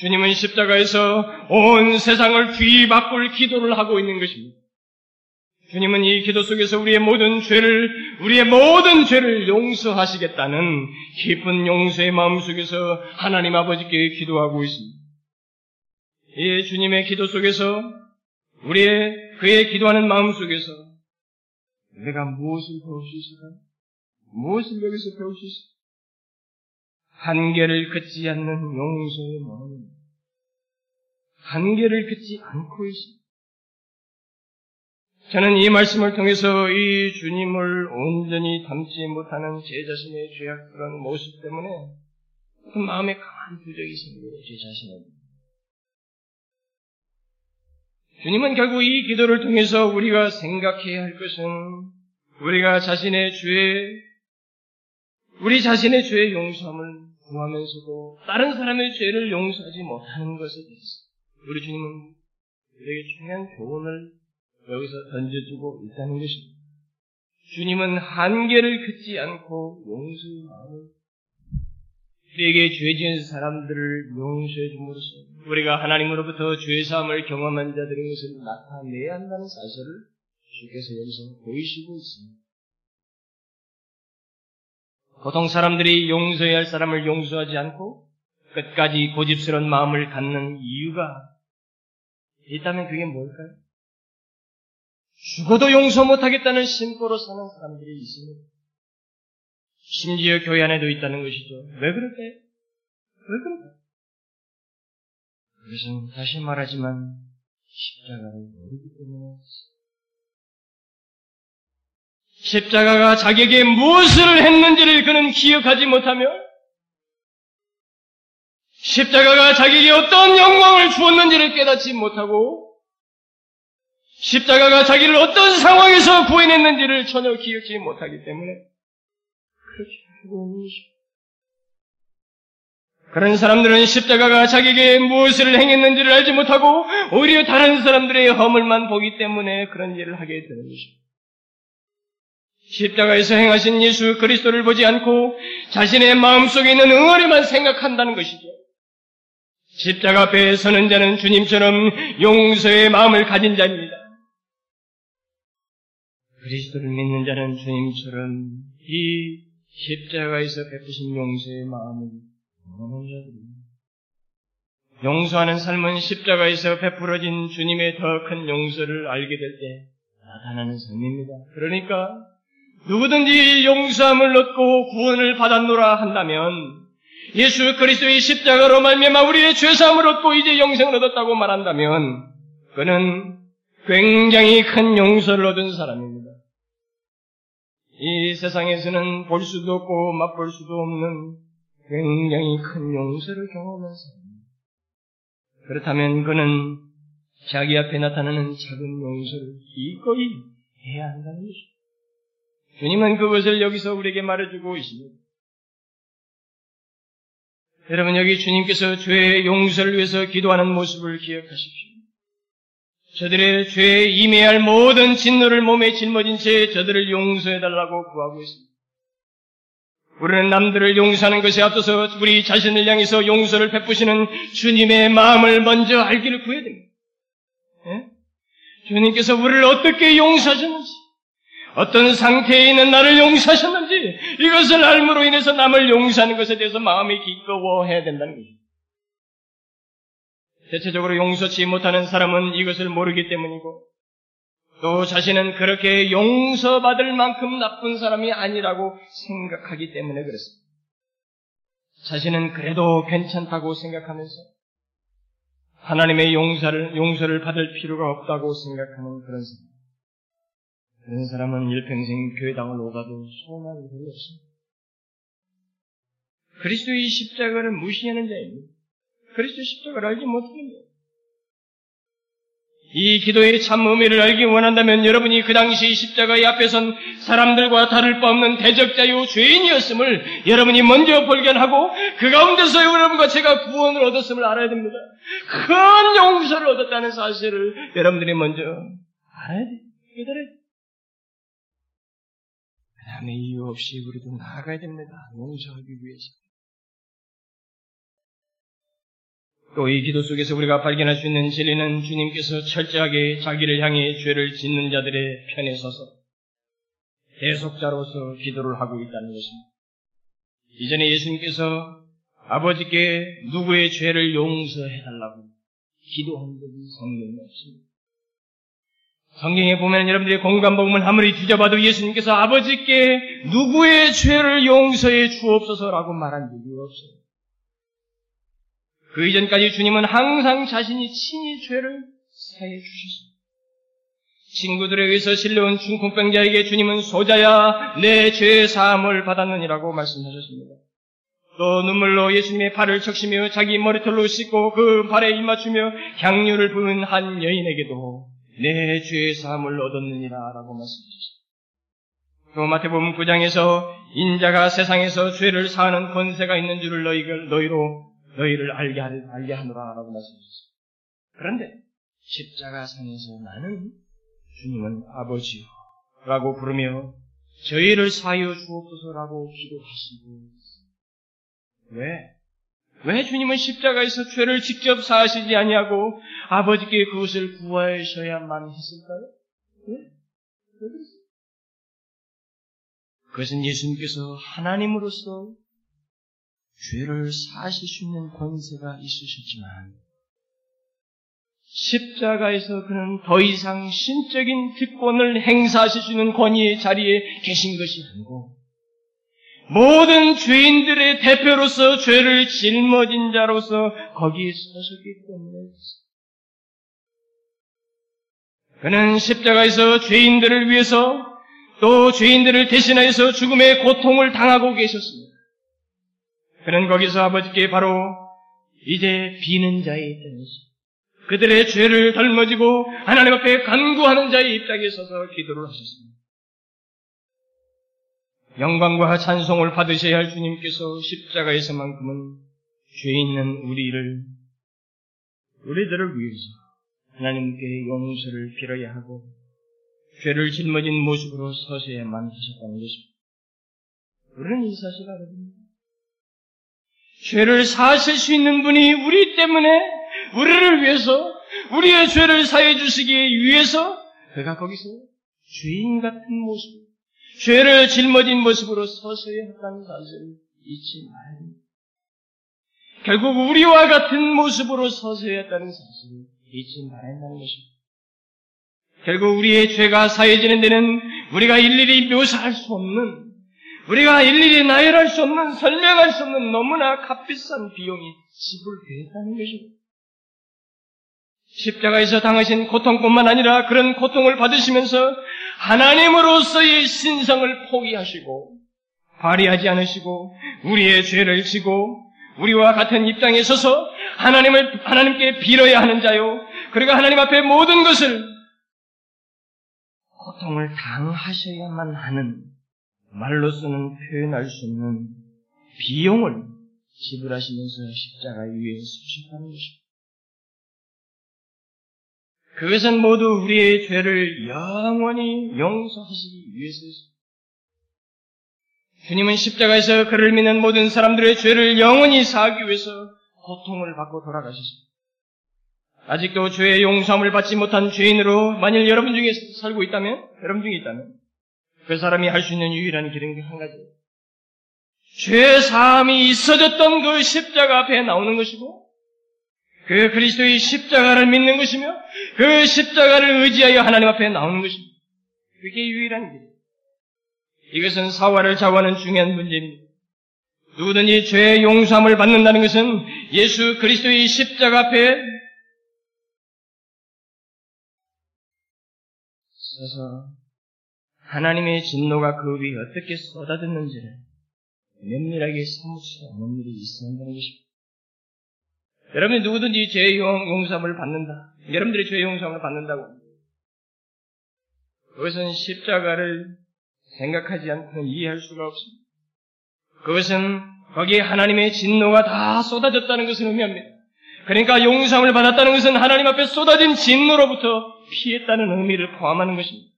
Speaker 1: 주님은 십자가에서 온 세상을 뒤바꿀 기도를 하고 있는 것입니다. 주님은 이 기도 속에서 우리의 모든 죄를, 우리의 모든 죄를 용서하시겠다는 깊은 용서의 마음 속에서 하나님 아버지께 기도하고 있습니다. 이 주님의 기도 속에서 우리의, 그의 기도하는 마음 속에서 내가 무엇을 배울 수 있을까요? 무엇을 여기서 배울 수 있을까요? 한계를 긋지 않는 용서의 마음. 한계를 긋지 않고 있습니다. 저는 이 말씀을 통해서 이 주님을 온전히 담지 못하는 제 자신의 죄악스러운 모습 때문에 그 마음에 강한 부적이 생겨요, 제 자신에게. 주님은 결국 이 기도를 통해서 우리가 생각해야 할 것은 우리가 자신의 죄, 우리 자신의 죄의 용서함을 구하면서도 다른 사람의 죄를 용서하지 못하는 것에 대해서 우리 주님은 우리에게 중요한 교훈을 여기서 던져주고 있다는 것입니다. 주님은 한계를 긋지 않고 마음을 우리에게 죄 지은 사람들을 용서해 줌으로써 우리가 하나님으로부터 죄 사함을 경험한 자들인 것을 나타내야 한다는 사실을 주께서 여기서 보이시고 있습니다. 보통 사람들이 용서해야 할 사람을 용서하지 않고 끝까지 고집스러운 마음을 갖는 이유가 있다면 그게 뭘까요? 죽어도 용서 못하겠다는 심보로 사는 사람들이 있습니다. 심지어 교회 안에도 있다는 것이죠. 왜 그럴까요? 왜 그럴까요? 그것은 다시 말하지만 십자가를 모르기 때문에 십자가가 자기에게 무엇을 했는지를 그는 기억하지 못하며 십자가가 자기에게 어떤 영광을 주었는지를 깨닫지 못하고 십자가가 자기를 어떤 상황에서 구해냈는지를 전혀 기억지 못하기 때문에 그렇게 하고 있는. 그런 사람들은 십자가가 자기에게 무엇을 행했는지를 알지 못하고 오히려 다른 사람들의 허물만 보기 때문에 그런 일을 하게 되는 것입니다. 십자가에서 행하신 예수 그리스도를 보지 않고 자신의 마음속에 있는 응어리만 생각한다는 것이죠. 십자가 앞에 서는 자는 주님처럼 용서의 마음을 가진 자입니다. 그리스도를 믿는 자는 주님처럼 이 십자가에서 베푸신 용서의 마음을 원하는 자들입니다. 용서하는 삶은 십자가에서 베풀어진 주님의 더 큰 용서를 알게 될 때 나타나는 삶입니다. 그러니까 누구든지 용서함을 얻고 구원을 받았노라 한다면 예수 그리스도의 십자가로 말미암아 우리의 죄사함을 얻고 이제 영생을 얻었다고 말한다면 그는 굉장히 큰 용서를 얻은 사람입니다. 이 세상에서는 볼 수도 없고 맛볼 수도 없는 굉장히 큰 용서를 사람입니다. 그렇다면 그는 자기 앞에 나타나는 작은 용서를 기꺼이 해야 한다는 것입니다. 주님은 그것을 여기서 우리에게 말해주고 있습니다. 여러분 여기 주님께서 죄의 용서를 위해서 기도하는 모습을 기억하십시오. 저들의 죄에 임해야 할 모든 진노를 몸에 짊어진 채 저들을 용서해달라고 구하고 있습니다. 우리는 남들을 용서하는 것에 앞서서 우리 자신을 향해서 용서를 베푸시는 주님의 마음을 먼저 알기를 구해야 됩니다. 예? 주님께서 우리를 어떻게 용서하셨는지, 어떤 상태에 있는 나를 용서하셨는지, 이것을 알므로 인해서 남을 용서하는 것에 대해서 마음이 기꺼워해야 된다는 것입니다. 대체적으로 용서치 못하는 사람은 이것을 모르기 때문이고 또 자신은 그렇게 용서받을 만큼 나쁜 사람이 아니라고 생각하기 때문에 그렇습니다. 자신은 그래도 괜찮다고 생각하면서 하나님의 용서를, 용서를 받을 필요가 없다고 생각하는 그런 사람. 그런 사람은 일평생 교회당을 오가도 소원할 일이 없습니다. 그리스도의 십자가를 무시하는 자입니다. 그리스도 십자가를 알지 거예요. 이 기도의 참 의미를 알기 원한다면 여러분이 그 당시 십자가의 앞에 선 사람들과 다를 바 없는 대적자요 죄인이었음을 여러분이 먼저 발견하고 그 가운데서 여러분과 제가 구원을 얻었음을 알아야 됩니다. 큰 용서를 얻었다는 사실을 여러분들이 먼저 알아야 돼. 깨달아야 돼. 그 다음에 이유 없이 우리도 나아가야 됩니다. 용서하기 위해서. 또 이 기도 속에서 우리가 발견할 수 있는 진리는 주님께서 철저하게 자기를 향해 죄를 짓는 자들의 편에 서서 대속자로서 기도를 하고 있다는 것입니다. 이전에 예수님께서 아버지께 누구의 죄를 용서해달라고 기도한 적이 성경에 없습니다. 성경에 보면 여러분들이 공간 복음을 아무리 뒤져봐도 예수님께서 아버지께 누구의 죄를 용서해 주옵소서라고 말한 적이 없어요. 그 이전까지 주님은 항상 자신이 친히 죄를 사해 주셨습니다. 친구들에 의해서 실려온 중풍병자에게 주님은 소자야 내 죄 사함을 받았느니라고 말씀하셨습니다. 또 눈물로 예수님의 발을 적시며 자기 머리털로 씻고 그 발에 입맞추며 향유를 부은 한 여인에게도 내 죄 사함을 얻었느니라 라고 말씀하셨습니다. 또 마태복음 9장에서 인자가 세상에서 죄를 사하는 권세가 있는 줄을 너희로 너희를 알게, 알게 하노라 라고 말씀하셨습니다. 그런데 십자가 상에서 나는 주님은 아버지요 라고 부르며 저희를 사하여 주옵소서라고 기도하시고 왜? 왜 주님은 십자가에서 죄를 직접 사하시지 아니하고 아버지께 그것을 구하셔야만 했을까요? 왜? 왜 그랬어요? 그것은 예수님께서 하나님으로서 죄를 사하실 수 있는 권세가 있으셨지만 십자가에서 그는 더 이상 신적인 특권을 행사하실 수 있는 권위의 자리에 계신 것이 아니고 모든 죄인들의 대표로서 죄를 짊어진 자로서 거기에 서셨기 때문에 그는 십자가에서 죄인들을 위해서 또 죄인들을 대신하여서 죽음의 고통을 당하고 계셨습니다. 그는 거기서 아버지께 바로 이제 비는 자의 입장에서 그들의 죄를 덜머지고 하나님 앞에 간구하는 자의 입장에 서서 기도를 하셨습니다. 영광과 찬송을 받으셔야 할 주님께서 십자가에서만큼은 죄 있는 우리를 우리들을 위해서 하나님께 용서를 빌어야 하고 죄를 짊어진 모습으로 서셔야만 하셨다는 것입니다. 우리는 이 사실을 알아야 됩니다. 죄를 사실 수 있는 분이 우리 때문에 우리를 위해서 우리의 죄를 사해 주시기 위해서 그가 거기서 주인 같은 모습, 죄를 짊어진 모습으로 서서야 했다는 사실을 잊지 됩니다. 결국 우리와 같은 모습으로 서서야 했다는 사실을 잊지 말아야 한다는 것입니다. 결국 우리의 죄가 사해지는 데는 우리가 일일이 묘사할 수 없는 우리가 일일이 나열할 수 없는 설명할 수 없는 너무나 값비싼 비용이 지불되었다는 것입니다. 십자가에서 당하신 고통뿐만 아니라 그런 고통을 받으시면서 하나님으로서의 신성을 포기하시고 발휘하지 않으시고 우리의 죄를 지고 우리와 같은 입장에 서서 하나님을 하나님께 빌어야 하는 자요. 그리고 하나님 앞에 모든 것을 고통을 당하셔야만 하는 말로서는 표현할 수 없는 비용을 지불하시면서 십자가 위에 서셨다는 것입니다. 그것은 모두 우리의 죄를 영원히 용서하시기 위해서였습니다. 주님은 십자가에서 그를 믿는 모든 사람들의 죄를 영원히 사하기 위해서 고통을 받고 돌아가셨습니다. 아직도 죄의 용서함을 받지 못한 죄인으로 만일 여러분 중에 살고 있다면, 여러분 중에 있다면, 그 사람이 할 수 있는 유일한 길은 한 가지예요. 죄 사함이 있어졌던 그 십자가 앞에 나오는 것이고, 그 그리스도의 십자가를 믿는 것이며, 그 십자가를 의지하여 하나님 앞에 나오는 것입니다. 그게 유일한 길이에요. 이것은 사활을 자고하는 중요한 문제입니다. 누구든지 죄의 용서함을 받는다는 것은 예수 그리스도의 십자가 앞에 서서 하나님의 진노가 그 위에 어떻게 쏟아졌는지를 면밀하게 사무치지 않는 일이 있어야 한다는 것입니다. 여러분이 누구든지 죄의 용서함을 받는다. 여러분들이 죄의 용서함을 받는다고. 그것은 십자가를 생각하지 않고는 이해할 수가 없습니다. 그것은 거기에 하나님의 진노가 다 쏟아졌다는 것을 의미합니다. 그러니까 용서함을 받았다는 것은 하나님 앞에 쏟아진 진노로부터 피했다는 의미를 포함하는 것입니다.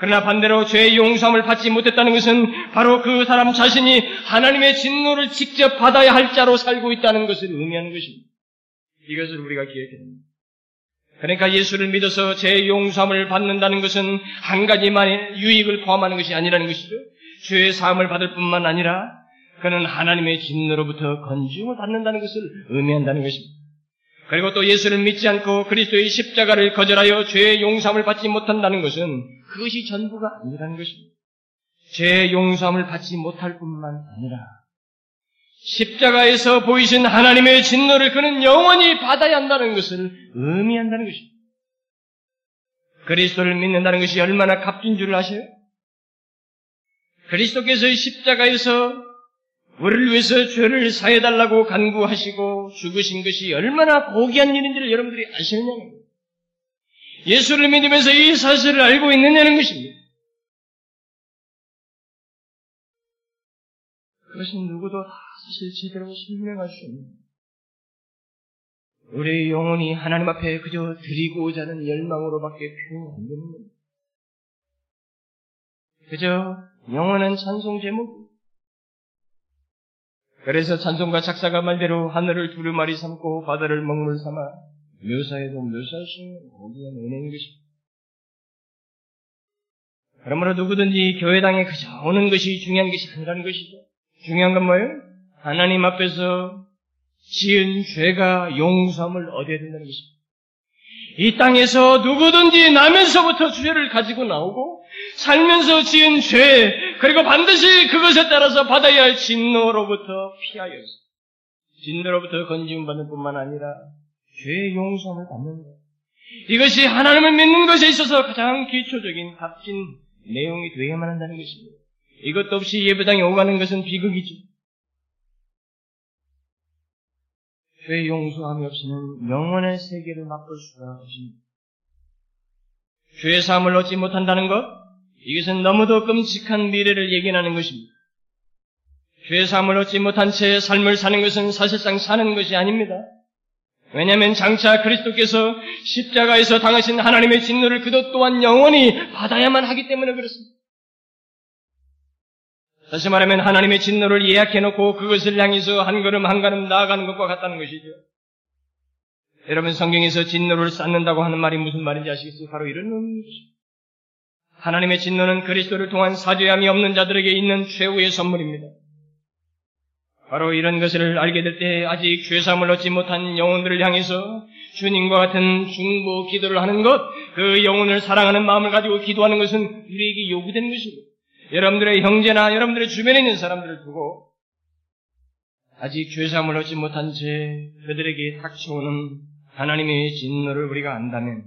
Speaker 1: 그러나 반대로 죄의 용서함을 받지 못했다는 것은 바로 그 사람 자신이 하나님의 진노를 직접 받아야 할 자로 살고 있다는 것을 의미하는 것입니다. 이것을 우리가 기억해야 됩니다. 그러니까 예수를 믿어서 죄의 용서함을 받는다는 것은 한 가지만의 유익을 포함하는 것이 아니라는 것이죠. 죄의 사함을 받을 뿐만 아니라 그는 하나님의 진노로부터 건지움을 받는다는 것을 의미한다는 것입니다. 그리고 또 예수를 믿지 않고 그리스도의 십자가를 거절하여 죄의 용서함을 받지 못한다는 것은 그것이 전부가 아니라는 것입니다. 죄의 용서함을 받지 못할 뿐만 아니라 십자가에서 보이신 하나님의 진노를 그는 영원히 받아야 한다는 것을 의미한다는 것입니다. 그리스도를 믿는다는 것이 얼마나 값진 줄을 아세요? 그리스도께서 십자가에서 우리를 위해서 죄를 사해달라고 간구하시고 죽으신 것이 얼마나 고귀한 일인지를 여러분들이 아시느냐는 거예요. 예수를 믿으면서 이 사실을 알고 있느냐는 것입니다. 그것은 누구도 사실 제대로 설명할 수 없는 우리의 영혼이 하나님 앞에 그저 드리고자 하는 열망으로밖에 표현 안 되는 겁니다. 그저 영원한 찬송 제목. 그래서 찬송가 작사가 말대로 하늘을 두루마리 삼고 바다를 먹물 삼아 묘사해도 묘사할 수 없는 은혜인 것입니다. 그러므로 누구든지 교회당에 그저 오는 것이 중요한 것이 아니라는 것이죠. 중요한 건 뭐예요? 하나님 앞에서 지은 죄가 용서함을 얻어야 된다는 것입니다. 이 땅에서 누구든지 나면서부터 죄를 가지고 나오고 살면서 지은 죄 그리고 반드시 그것에 따라서 받아야 할 진노로부터 피하여서 진노로부터 건지움 받는 뿐만 아니라 죄의 용서함을 받는 것. 이것이 하나님을 믿는 것에 있어서 가장 기초적인 값진 내용이 되어야만 한다는 것입니다. 이것도 없이 예배당에 오가는 것은 비극이죠. 죄의 용서함이 없이는 영원의 세계를 맛볼 수가 없습니다. 죄의 사함을 얻지 못한다는 것, 이것은 너무도 끔찍한 미래를 예견하는 것입니다. 사함을 얻지 못한 채 삶을 사는 것은 사실상 사는 것이 아닙니다. 왜냐하면 장차 그리스도께서 십자가에서 당하신 하나님의 진노를 그도 또한 영원히 받아야만 하기 때문에 그렇습니다. 다시 말하면 하나님의 진노를 예약해놓고 그것을 향해서 한 걸음 한 걸음 나아가는 것과 같다는 것이죠. 여러분 성경에서 진노를 쌓는다고 하는 말이 무슨 말인지 아시겠어요? 바로 이런 의미입니다. 하나님의 진노는 그리스도를 통한 사죄함이 없는 자들에게 있는 최후의 선물입니다. 바로 이런 것을 알게 될 때 아직 죄사함을 얻지 못한 영혼들을 향해서 주님과 같은 중보 기도를 하는 것, 그 영혼을 사랑하는 마음을 가지고 기도하는 것은 우리에게 요구되는 것입니다. 여러분들의 형제나 여러분들의 주변에 있는 사람들을 두고 아직 죄사함을 얻지 못한 채 그들에게 닥쳐오는 하나님의 진노를 우리가 안다면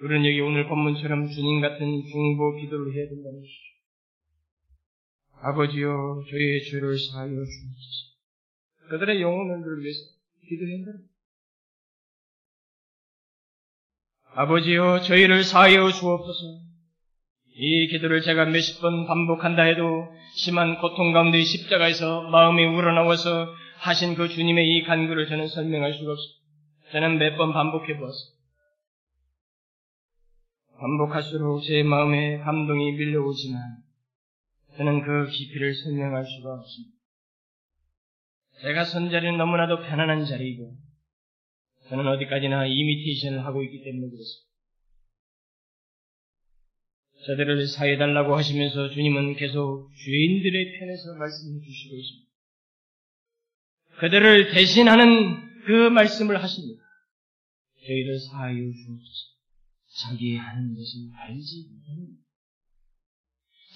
Speaker 1: 우리는 여기 오늘 본문처럼 주님 같은 중보 기도를 해야 된다는 것이죠. 아버지여 저희의 죄를 사하여 주옵소서. 그들의 영혼을 위해서 기도해야. 아버지여 저희를 사하여 주옵소서. 이 기도를 제가 몇십 번 반복한다 해도 심한 고통 가운데 십자가에서 마음이 우러나와서 하신 그 주님의 이 간구를 저는 설명할 수가 없습니다. 저는 몇 번 반복해 보았습니다. 반복할수록 제 마음에 감동이 밀려오지만 저는 그 깊이를 설명할 수가 없습니다. 제가 선 자리는 너무나도 편안한 자리이고 저는 어디까지나 이미테이션을 하고 있기 때문에 그렇습니다. 저들을 사해달라고 하시면서 주님은 계속 주인들의 편에서 말씀해 주시고 있습니다. 그들을 대신하는 그 말씀을 하십니다. 저희를 사하여 주옵소서. 자기 하는 것을 알지 못합니다.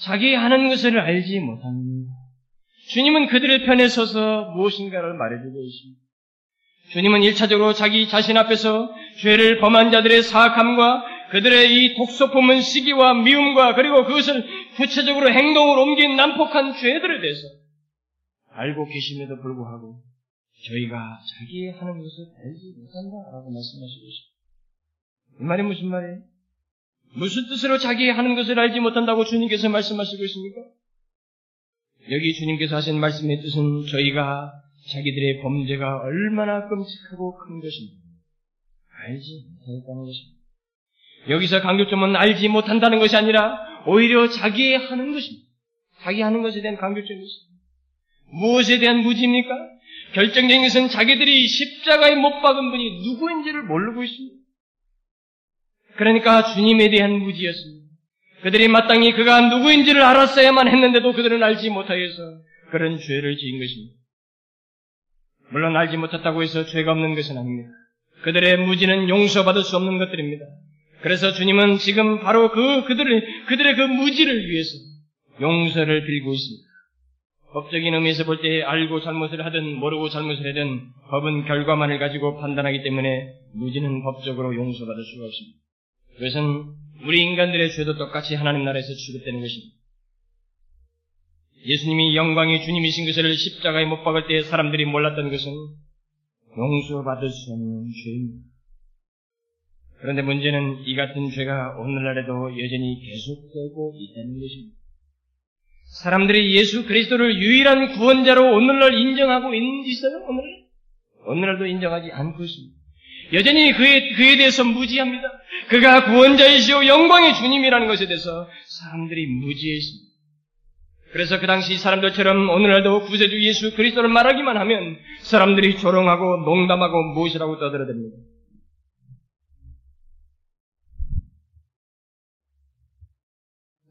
Speaker 1: 자기 하는 것을 알지 못합니다. 주님은 그들의 편에 서서 무엇인가를 말해주고 있습니다. 주님은 일차적으로 자기 자신 앞에서 죄를 범한 자들의 사악함과 그들의 이 독소품은 시기와 미움과 그리고 그것을 구체적으로 행동으로 옮긴 난폭한 죄들에 대해서 알고 계심에도 불구하고 저희가 자기 하는 것을 알지 못한다라고 말씀하시고 있습니다. 이 말이 무슨 말이에요? 무슨 뜻으로 자기 하는 것을 알지 못한다고 주님께서 말씀하시고 있습니까? 여기 주님께서 하신 말씀의 뜻은 저희가 자기들의 범죄가 얼마나 끔찍하고 큰 것인지 알지 못한다는 것입니다. 여기서 강조점은 알지 못한다는 것이 아니라 오히려 자기 하는 것입니다. 자기 하는 것에 대한 강조점이 있습니다. 무엇에 대한 무지입니까? 결정적인 것은 자기들이 십자가에 못 박은 분이 누구인지를 모르고 있습니다. 그러니까 주님에 대한 무지였습니다. 그들이 마땅히 그가 누구인지를 알았어야만 했는데도 그들은 알지 못하여서 그런 죄를 지은 것입니다. 물론 알지 못했다고 해서 죄가 없는 것은 아닙니다. 그들의 무지는 용서받을 수 없는 것들입니다. 그래서 주님은 지금 바로 그 그들의 그들의 그 무지를 위해서 용서를 빌고 있습니다. 법적인 의미에서 볼 때 알고 잘못을 하든 모르고 잘못을 하든 법은 결과만을 가지고 판단하기 때문에 무지는 법적으로 용서받을 수가 없습니다. 그것은 우리 인간들의 죄도 똑같이 하나님 나라에서 취급되는 것입니다. 예수님이 영광의 주님이신 것을 십자가에 못 박을 때 사람들이 몰랐던 것은 용서받을 수 없는 죄입니다. 그런데 문제는 이 같은 죄가 오늘날에도 여전히 계속되고 있다는 것입니다. 사람들이 예수 그리스도를 유일한 구원자로 오늘날 인정하고 있어요? 오늘? 오늘날도 인정하지 않고 있습니다. 여전히 그에, 그에 대해서 무지합니다. 그가 구원자이시오 영광의 주님이라는 것에 대해서 사람들이 무지해 있습니다. 그래서 그 당시 사람들처럼 오늘날도 구세주 예수 그리스도를 말하기만 하면 사람들이 조롱하고 농담하고 무엇이라고 떠들어댑니다.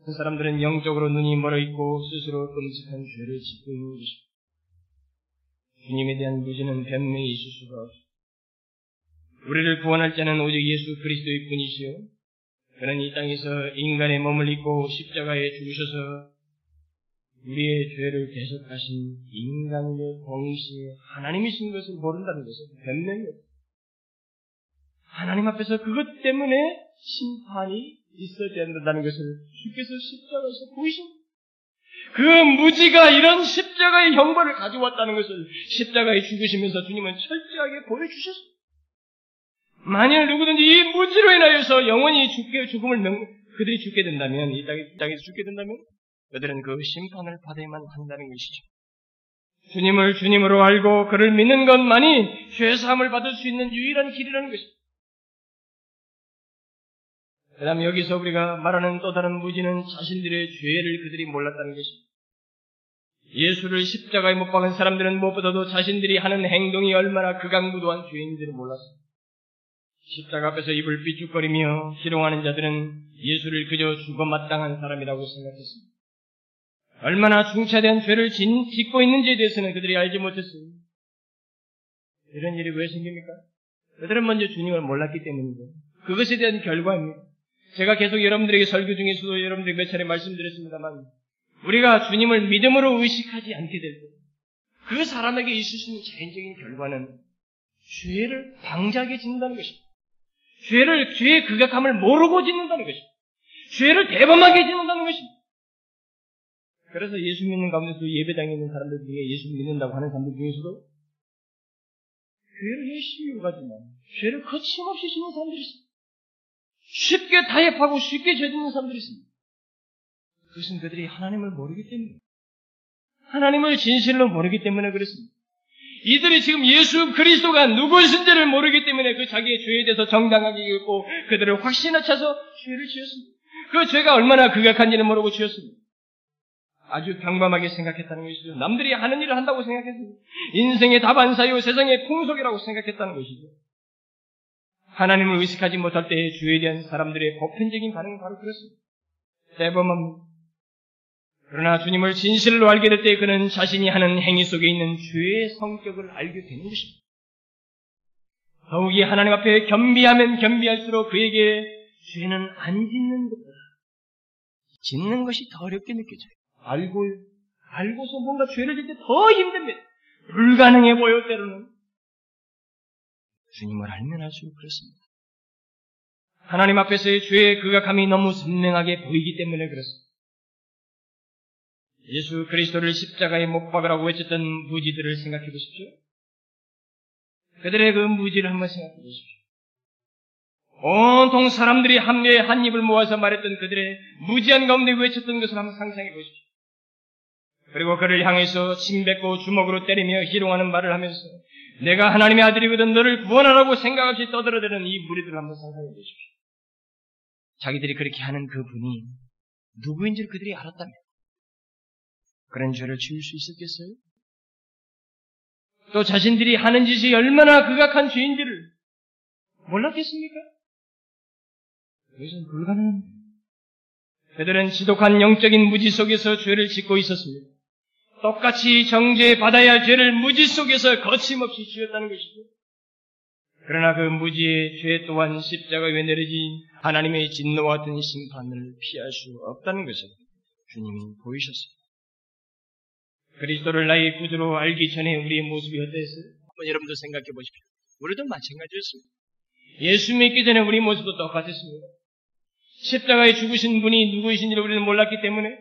Speaker 1: 그 사람들은 영적으로 눈이 멀어 있고 스스로 끔찍한 죄를 짓고 있는 것입니다. 주님에 대한 무지는 변명이 있을 수가 없습니다. 우리를 구원할 자는 오직 예수 그리스도의 뿐이시요. 그는 이 땅에서 인간의 몸을 입고 십자가에 죽으셔서 우리의 죄를 대속하신 인간의 동시에 하나님이신 것을 모른다는 것은 변명이에요. 하나님 앞에서 그것 때문에 심판이 있어야 된다는 것을 주께서 십자가에서 보이신 그 무지가 이런 십자가의 형벌을 가져왔다는 것을 십자가에 죽으시면서 주님은 철저하게 보여주셨습니다. 만일 누구든지 이 무지로 인하여서 영원히 죽게, 죽음을 명, 그들이 죽게 된다면, 이 땅에, 이 땅에서 죽게 된다면, 그들은 그 심판을 받아야만 한다는 것이죠. 주님을 주님으로 알고 그를 믿는 것만이 죄사함을 받을 수 있는 유일한 길이라는 것입니다. 그 다음에 여기서 우리가 말하는 또 다른 무지는 자신들의 죄를 그들이 몰랐다는 것입니다. 예수를 십자가에 못 박은 사람들은 무엇보다도 자신들이 하는 행동이 얼마나 극악무도한 죄인지를 몰랐습니다. 십자가 앞에서 입을 삐죽거리며 희롱하는 자들은 예수를 그저 죽어 마땅한 사람이라고 생각했습니다. 얼마나 중차대한 죄를 짓고 있는지에 대해서는 그들이 알지 못했습니다. 이런 일이 왜 생깁니까? 그들은 먼저 주님을 몰랐기 때문이고 그것에 대한 결과입니다. 제가 계속 여러분들에게 설교 중에서도 여러분들에게 몇 차례 말씀드렸습니다만 우리가 주님을 믿음으로 의식하지 않게 될 때 그 사람에게 있을 수 있는 자연적인 결과는 죄를 방자하게 짓는다는 것입니다. 죄를 죄의 극악함을 모르고 짓는다는 것입니다. 죄를 대범하게 짓는다는 것입니다. 그래서 예수 믿는 가운데서 예배당에 있는 사람들 중에 예수 믿는다고 하는 사람들 중에서도 죄를 열심히 요구하지만 죄를 거침없이 짓는 사람들이 있습니다. 쉽게 타협하고 쉽게 죄짓는 사람들이 있습니다. 그것은 그들이 하나님을 모르기 때문에 하나님을 진실로 모르기 때문에 그렇습니다. 이들이 지금 예수 그리스도가 누구신지를 모르기 때문에 그 자기의 죄에 대해서 정당하게 읽고 그들을 확신에 차서 죄를 지었습니다. 그 죄가 얼마나 극악한지는 모르고 지었습니다. 아주 평범하게 생각했다는 것이죠. 남들이 하는 일을 한다고 생각했습니다. 인생의 답안사요 세상의 풍속이라고 생각했다는 것이죠. 하나님을 의식하지 못할 때의 주에 대한 사람들의 보편적인 반응은 바로 그렇습니다. 대범합니다. 그러나 주님을 진실로 알게 될 때 그는 자신이 하는 행위 속에 있는 죄의 성격을 알게 되는 것입니다. 더욱이 하나님 앞에 겸비하면 겸비할수록 그에게 죄는 안 짓는 것보다 짓는 것이 더 어렵게 느껴져요. 알고, 알고서 뭔가 죄를 짓 때 더 힘듭니다. 불가능해 보여, 때로는. 주님을 알면 알수록 그렇습니다. 하나님 앞에서의 죄의 극악함이 너무 선명하게 보이기 때문에 그렇습니다. 예수 그리스도를 십자가에 못 박으라고 외쳤던 무지들을 생각해 보십시오. 그들의 그 무지를 한번 생각해 보십시오. 온통 사람들이 합류해 한 입을 모아서 말했던 그들의 무지한 가운데 외쳤던 것을 한번 상상해 보십시오. 그리고 그를 향해서 침뱉고 주먹으로 때리며 희롱하는 말을 하면서 내가 하나님의 아들이거든 너를 구원하라고 생각 없이 떠들어대는 이 무리들을 한번 상상해 보십시오. 자기들이 그렇게 하는 그 분이 누구인지를 그들이 알았다면 그런 죄를 지을 수 있었겠어요? 또 자신들이 하는 짓이 얼마나 극악한 죄인지를 몰랐겠습니까? 그것은 불가능합니다. 그들은 지독한 영적인 무지 속에서 죄를 짓고 있었습니다. 똑같이 정죄받아야 할 죄를 무지 속에서 거침없이 지었다는 것이죠. 그러나 그 무지의 죄 또한 십자가 위에 내려진 하나님의 진노와 같은 심판을 피할 수 없다는 것을 주님이 보이셨습니다. 그리스도를 나의 구주로 알기 전에 우리의 모습이 어땠어요? 한번 여러분도 생각해 보십시오. 우리도 마찬가지였습니다. 예수 믿기 전에 우리 모습도 똑같았습니다. 십자가에 죽으신 분이 누구이신지를 우리는 몰랐기 때문에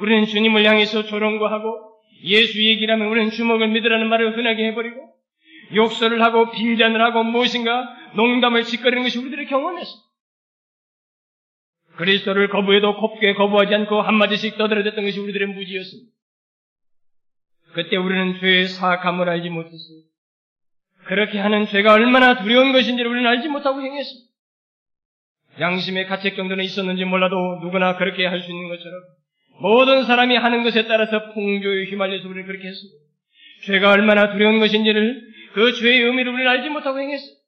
Speaker 1: 우리는 주님을 향해서 조롱과하고 예수 얘기라면 우리는 주먹을 믿으라는 말을 흔하게 해버리고 욕설을 하고 빈잔을 하고 무엇인가 농담을 짓거리는 것이 우리들의 경험이었습니다. 그리스도를 거부해도 곱게 거부하지 않고 한마디씩 떠들어댔던 것이 우리들의 무지였습니다. 그때 우리는 죄의 사악함을 알지 못했어요. 그렇게 하는 죄가 얼마나 두려운 것인지를 우리는 알지 못하고 행했습니다. 양심의 가책 정도는 있었는지 몰라도 누구나 그렇게 할 수 있는 것처럼 모든 사람이 하는 것에 따라서 풍조에 휘말려서 우리는 그렇게 했습니다. 죄가 얼마나 두려운 것인지를 그 죄의 의미를 우리는 알지 못하고 행했어요.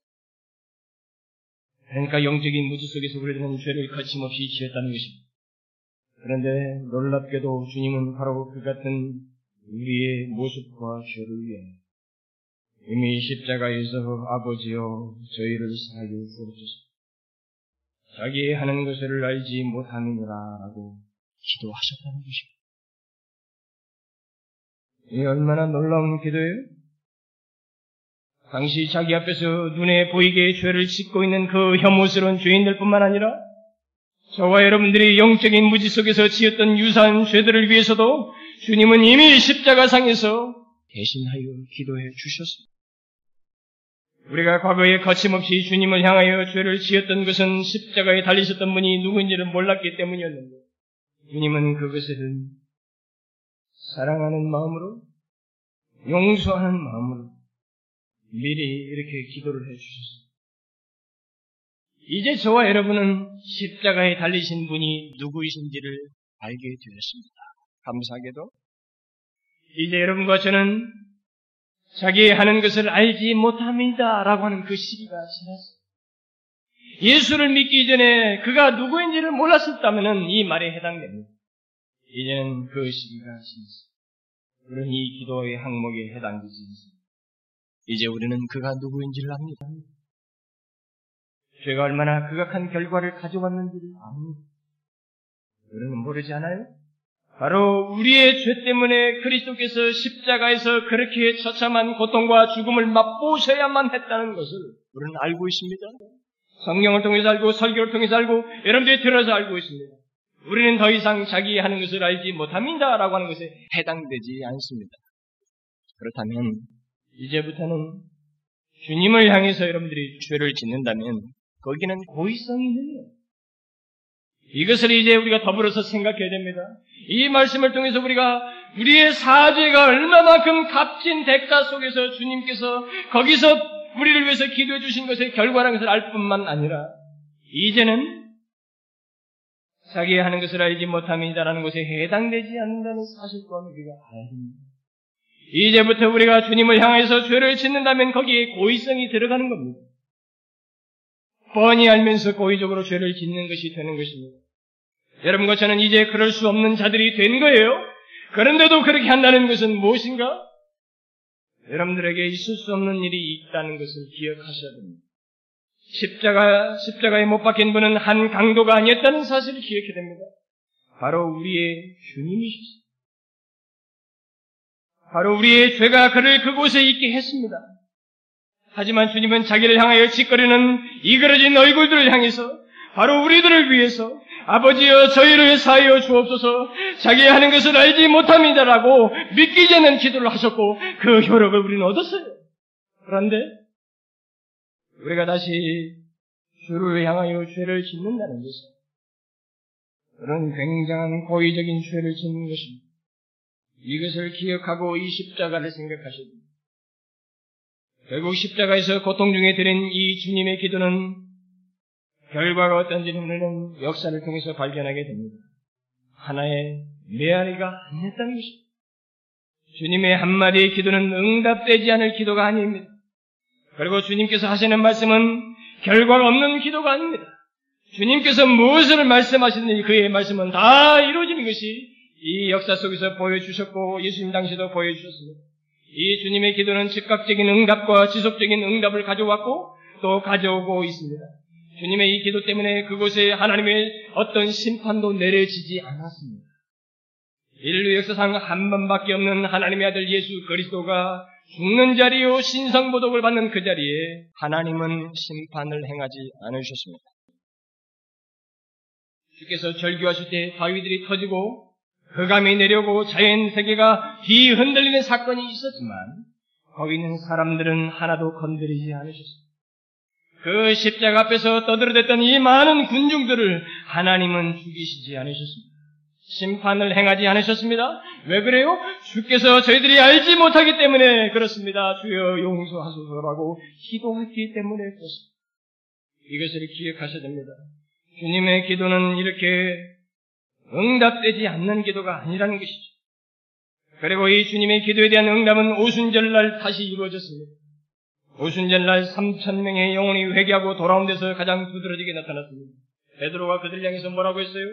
Speaker 1: 그러니까 영적인 무지 속에서 우리들은 죄를 거침없이 지었다는 것입니다. 그런데 놀랍게도 주님은 바로 그 같은 우리의 모습과 죄를 위해 이미 십자가에서 아버지여 저희를 사하여 주옵소서. 자기 하는 것을 알지 못함이니라라고 기도하셨다는 것입니다. 이 얼마나 놀라운 기도예요? 당시 자기 앞에서 눈에 보이게 죄를 짓고 있는 그 혐오스러운 죄인들 뿐만 아니라 저와 여러분들이 영적인 무지 속에서 지었던 유사한 죄들을 위해서도 주님은 이미 십자가상에서 대신하여 기도해 주셨습니다. 우리가 과거에 거침없이 주님을 향하여 죄를 지었던 것은 십자가에 달리셨던 분이 누구인지를 몰랐기 때문이었는데 주님은 그것을 사랑하는 마음으로 용서하는 마음으로 미리 이렇게 기도를 해주셨습니다. 이제 저와 여러분은 십자가에 달리신 분이 누구이신지를 알게 되었습니다. 감사하게도 이제 여러분과 저는 자기 하는 것을 알지 못합니다. 라고 하는 그 시기가 지났습니다. 예수를 믿기 전에 그가 누구인지를 몰랐었다면 이 말에 해당됩니다. 이제는 그 시기가 지났습니다. 우리는 이 기도의 항목에 해당되지 않습니다. 이제 우리는 그가 누구인지를 압니다. 죄가 얼마나 극악한 결과를 가져왔는지를 압니다. 우리는 모르지 않아요? 바로 우리의 죄 때문에 그리스도께서 십자가에서 그렇게 처참한 고통과 죽음을 맛보셔야만 했다는 것을 우리는 알고 있습니다. 성경을 통해서 알고 설교를 통해서 알고 여러분들이 들어서 알고 있습니다. 우리는 더 이상 자기 하는 것을 알지 못합니다. 라고 하는 것에 해당되지 않습니다. 그렇다면 이제부터는 주님을 향해서 여러분들이 죄를 짓는다면 거기는 고의성이 있는 거예요. 이것을 이제 우리가 더불어서 생각해야 됩니다. 이 말씀을 통해서 우리가 우리의 사죄가 얼마만큼 값진 대가 속에서 주님께서 거기서 우리를 위해서 기도해 주신 것의 결과라는 것을 알 뿐만 아니라 이제는 자기 하는 것을 알지 못함이다라는 것에 해당되지 않는다는 사실 또한 우리가 알아야 됩니다. 이제부터 우리가 주님을 향해서 죄를 짓는다면 거기에 고의성이 들어가는 겁니다. 뻔히 알면서 고의적으로 죄를 짓는 것이 되는 것입니다. 여러분과 저는 이제 그럴 수 없는 자들이 된 거예요. 그런데도 그렇게 한다는 것은 무엇인가? 여러분들에게 있을 수 없는 일이 있다는 것을 기억하셔야 됩니다. 십자가, 십자가에 못 박힌 분은 한 강도가 아니었다는 사실을 기억해야 됩니다. 바로 우리의 주님이셨습니다. 바로 우리의 죄가 그를 그곳에 있게 했습니다. 하지만 주님은 자기를 향하여 짓거리는 이그러진 얼굴들을 향해서 바로 우리들을 위해서 아버지여 저희를 사하여 주옵소서 자기 하는 것을 알지 못합니다라고 믿기 전에 기도를 하셨고 그 효력을 우리는 얻었어요. 그런데 우리가 다시 주를 향하여 죄를 짓는다는 것은 그런 굉장한 고의적인 죄를 짓는 것입니다. 이것을 기억하고 이 십자가를 생각하셔야 됩니다. 결국 십자가에서 고통 중에 드린 이 주님의 기도는 결과가 어떤지는 우리는 역사를 통해서 발견하게 됩니다. 하나의 메아리가 아니었다는 것입니다. 주님의 한마디의 기도는 응답되지 않을 기도가 아닙니다. 그리고 주님께서 하시는 말씀은 결과가 없는 기도가 아닙니다. 주님께서 무엇을 말씀하시는지 그의 말씀은 다 이루어지는 것이 이 역사 속에서 보여주셨고 예수님 당시도 보여주셨습니다. 이 주님의 기도는 즉각적인 응답과 지속적인 응답을 가져왔고 또 가져오고 있습니다. 주님의 이 기도 때문에 그곳에 하나님의 어떤 심판도 내려지지 않았습니다. 인류 역사상 한 번밖에 없는 하나님의 아들 예수 그리스도가 죽는 자리요 신성보독을 받는 그 자리에 하나님은 심판을 행하지 않으셨습니다. 주께서 절규하실 때 바위들이 터지고 흑암이 내려오고 자연 세계가 뒤흔들리는 사건이 있었지만 거기 있는 사람들은 하나도 건드리지 않으셨습니다. 그 십자가 앞에서 떠들어댔던 이 많은 군중들을 하나님은 죽이시지 않으셨습니다. 심판을 행하지 않으셨습니다. 왜 그래요? 주께서 저희들이 알지 못하기 때문에 그렇습니다. 주여 용서하소서라고 기도했기 때문에 그렇습니다. 이것을 기억하셔야 됩니다. 주님의 기도는 이렇게 응답되지 않는 기도가 아니라는 것이죠. 그리고 이 주님의 기도에 대한 응답은 오순절날 다시 이루어졌습니다. 오순절날 3천 명의 영혼이 회개하고 돌아온 데서 가장 두드러지게 나타났습니다. 베드로가 그들 향해서 뭐라고 했어요?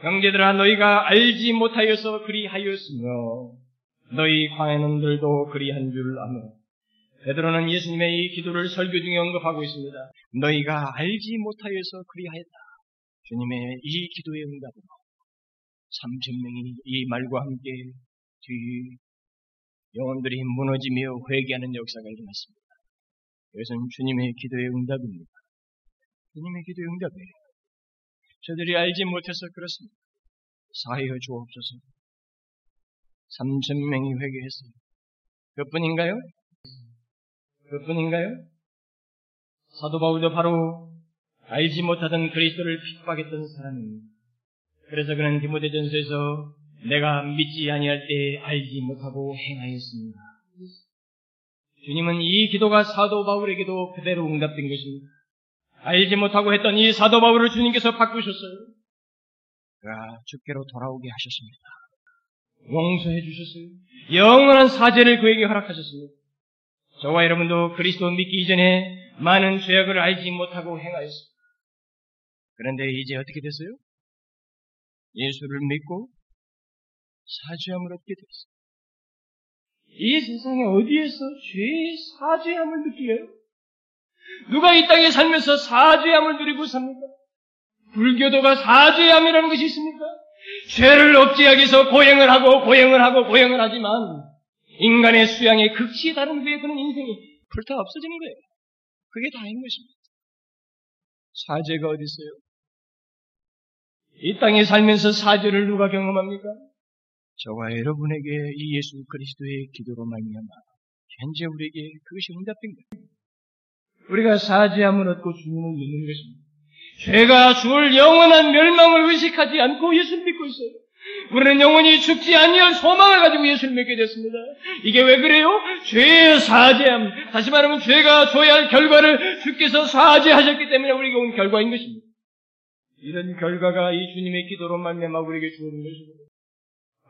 Speaker 1: 형제들아 너희가 알지 못하여서 그리하였으며 너희 광해놈들도 그리한 줄 아노. 베드로는 예수님의 이 기도를 설교 중에 언급하고 있습니다. 너희가 알지 못하여서 그리하였다. 주님의 이 기도의 응답으로 3천 명이 이 말과 함께 뒤 영혼들이 무너지며 회개하는 역사가 일어났습니다. 이것은 주님의 기도의 응답입니다. 주님의 기도의 응답이에요. 저들이 알지 못해서 그렇습니다. 사하여 주옵소서. 3천 명이 회개했어요. 그뿐인가요? 그뿐인가요? 사도 바울도 바로 알지 못하던 그리스도를 핍박했던 사람입니다. 그래서 그는 디모데전서에서 내가 믿지 아니할 때 알지 못하고 행하였습니다. 주님은 이 기도가 사도 바울에게도 그대로 응답된 것입니다. 알지 못하고 했던 이 사도 바울을 주님께서 바꾸셨어요. 아, 주께로 돌아오게 하셨습니다. 용서해 주셨어요. 영원한 사죄를 그에게 허락하셨습니다. 저와 여러분도 그리스도 믿기 이전에 많은 죄악을 알지 못하고 행하였습니다. 그런데 이제 어떻게 됐어요? 예수를 믿고 사죄함을 얻게 됐어요. 이 세상에 어디에서 죄의 사죄함을 느끼게요? 누가 이 땅에 살면서 사죄함을 누리고 삽니까? 불교도가 사죄함이라는 것이 있습니까? 죄를 억제하기 위해서 고행을 하고 고행을 하고 고행을 하지만 인간의 수양에 극치에 다른 후에 그는 인생이 불타 없어지는 거예요. 그게 다인 것입니다. 사죄가 어디 있어요? 이 땅에 살면서 사죄를 누가 경험합니까? 저와 여러분에게 이 예수 그리스도의 기도로 말미암아 현재 우리에게 그것이 응답된 거예요. 우리가 사죄함을 얻고 주님을 믿는 것입니다. 죄가 줄 영원한 멸망을 의식하지 않고 예수를 믿고 있어요. 우리는 영원히 죽지 아니할 소망을 가지고 예수를 믿게 됐습니다. 이게 왜 그래요? 죄의 사죄함. 다시 말하면 죄가 줘야 할 결과를 주께서 사죄하셨기 때문에 우리에게 온 결과인 것입니다. 이런 결과가 이 주님의 기도로 말미암아 우리에게 주어진 것입니다.